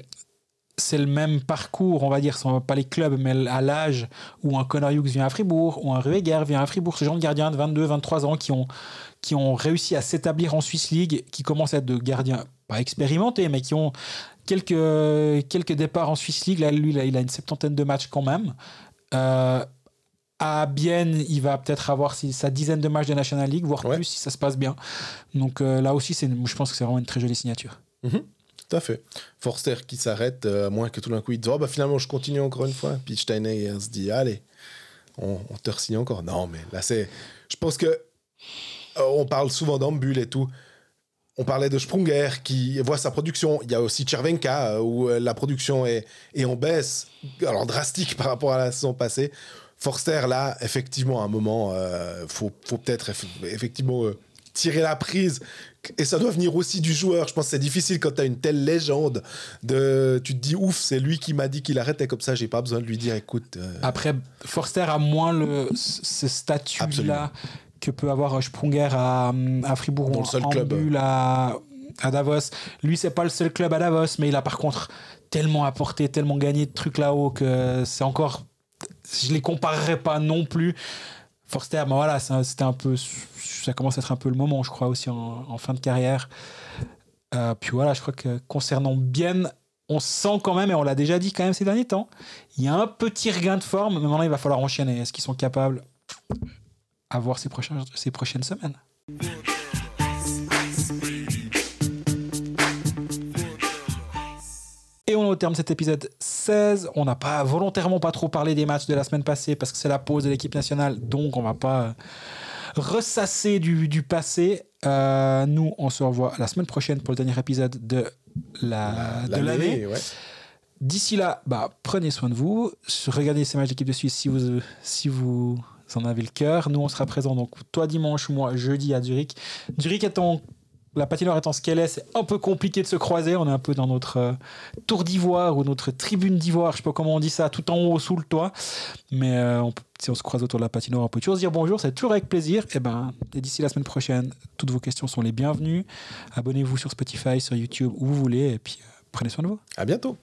c'est le même parcours, on va dire, sans pas les clubs, mais à l'âge où un Connor Hughes vient à Fribourg, ou un Rueger vient à Fribourg, ce genre de gardiens de 22, 23 ans qui ont, qui ont réussi à s'établir en Swiss League, qui commencent à être de gardiens, pas expérimentés, mais qui ont quelques, quelques départs en Swiss League. Là, lui, là, il a une septantaine de matchs quand même. Euh, à Bienne, il va peut-être avoir sa dizaine de matchs de National League, voire Ouais. plus si ça se passe bien. Donc euh, là aussi, je pense que c'est vraiment une très jolie signature. Tout à fait. Forster qui s'arrête, euh, à moins que tout d'un coup il dise Oh, bah finalement, je continue encore une fois. Puis Steiner se dit Allez, on, on te re-signe encore. Non, mais là, c'est. Je pense que. Euh, on parle souvent d'Ambul et tout. On parlait de Sprunger qui voit sa production. Il y a aussi Chervenka euh, où euh, la production est, est en baisse, alors drastique par rapport à la saison passée. Forster, là, effectivement, à un moment, euh, faut, faut peut-être eff- effectivement euh, tirer la prise. Et ça doit venir aussi du joueur. Je pense que c'est difficile quand tu as une telle légende. De, tu te dis, ouf, c'est lui qui m'a dit qu'il arrêtait comme ça. J'ai pas besoin de lui dire, écoute. euh, Après, Forster a moins le, ce statut-là que peut avoir Sprunger à, à Fribourg Dans ou le seul en club. Bulle à, à Davos. Lui, c'est pas le seul club à Davos, mais il a par contre tellement apporté, tellement gagné de trucs là-haut que c'est encore. Je les comparerais pas non plus. Forster, ben voilà, ça- c'était un peu. Ça commence à être un peu le moment, je crois, aussi en, en fin de carrière. Euh, puis voilà, je crois que concernant Bienne, on sent quand même, et on l'a déjà dit quand même ces derniers temps, il y a un petit regain de forme, mais maintenant il va falloir enchaîner. Est-ce qu'ils sont capables? À voir ces, prochaines semaines Et on au terme de cet épisode 16. On n'a pas volontairement pas trop parlé des matchs de la semaine passée parce que c'est la pause de l'équipe nationale, donc on va pas ressasser du, du passé. Euh, nous, on se revoit la semaine prochaine pour le dernier épisode de la de l'année. ouais. D'ici là, bah, prenez soin de vous. Regardez ces matchs d'équipe de Suisse si vous, si vous en avez le cœur. Nous, on sera présents donc toi dimanche, moi jeudi à Zurich. Zurich étant la patinoire étant ce qu'elle est, c'est un peu compliqué de se croiser. On est un peu dans notre euh, tour d'ivoire ou notre tribune d'ivoire, je sais pas comment on dit ça, tout en haut sous le toit. Mais euh, si on se croise autour de la patinoire, on peut toujours se dire bonjour, c'est toujours avec plaisir. Et ben, et d'ici la semaine prochaine, toutes vos questions sont les bienvenues. Abonnez-vous sur Spotify, sur YouTube, où vous voulez, et puis euh, prenez soin de vous. À bientôt.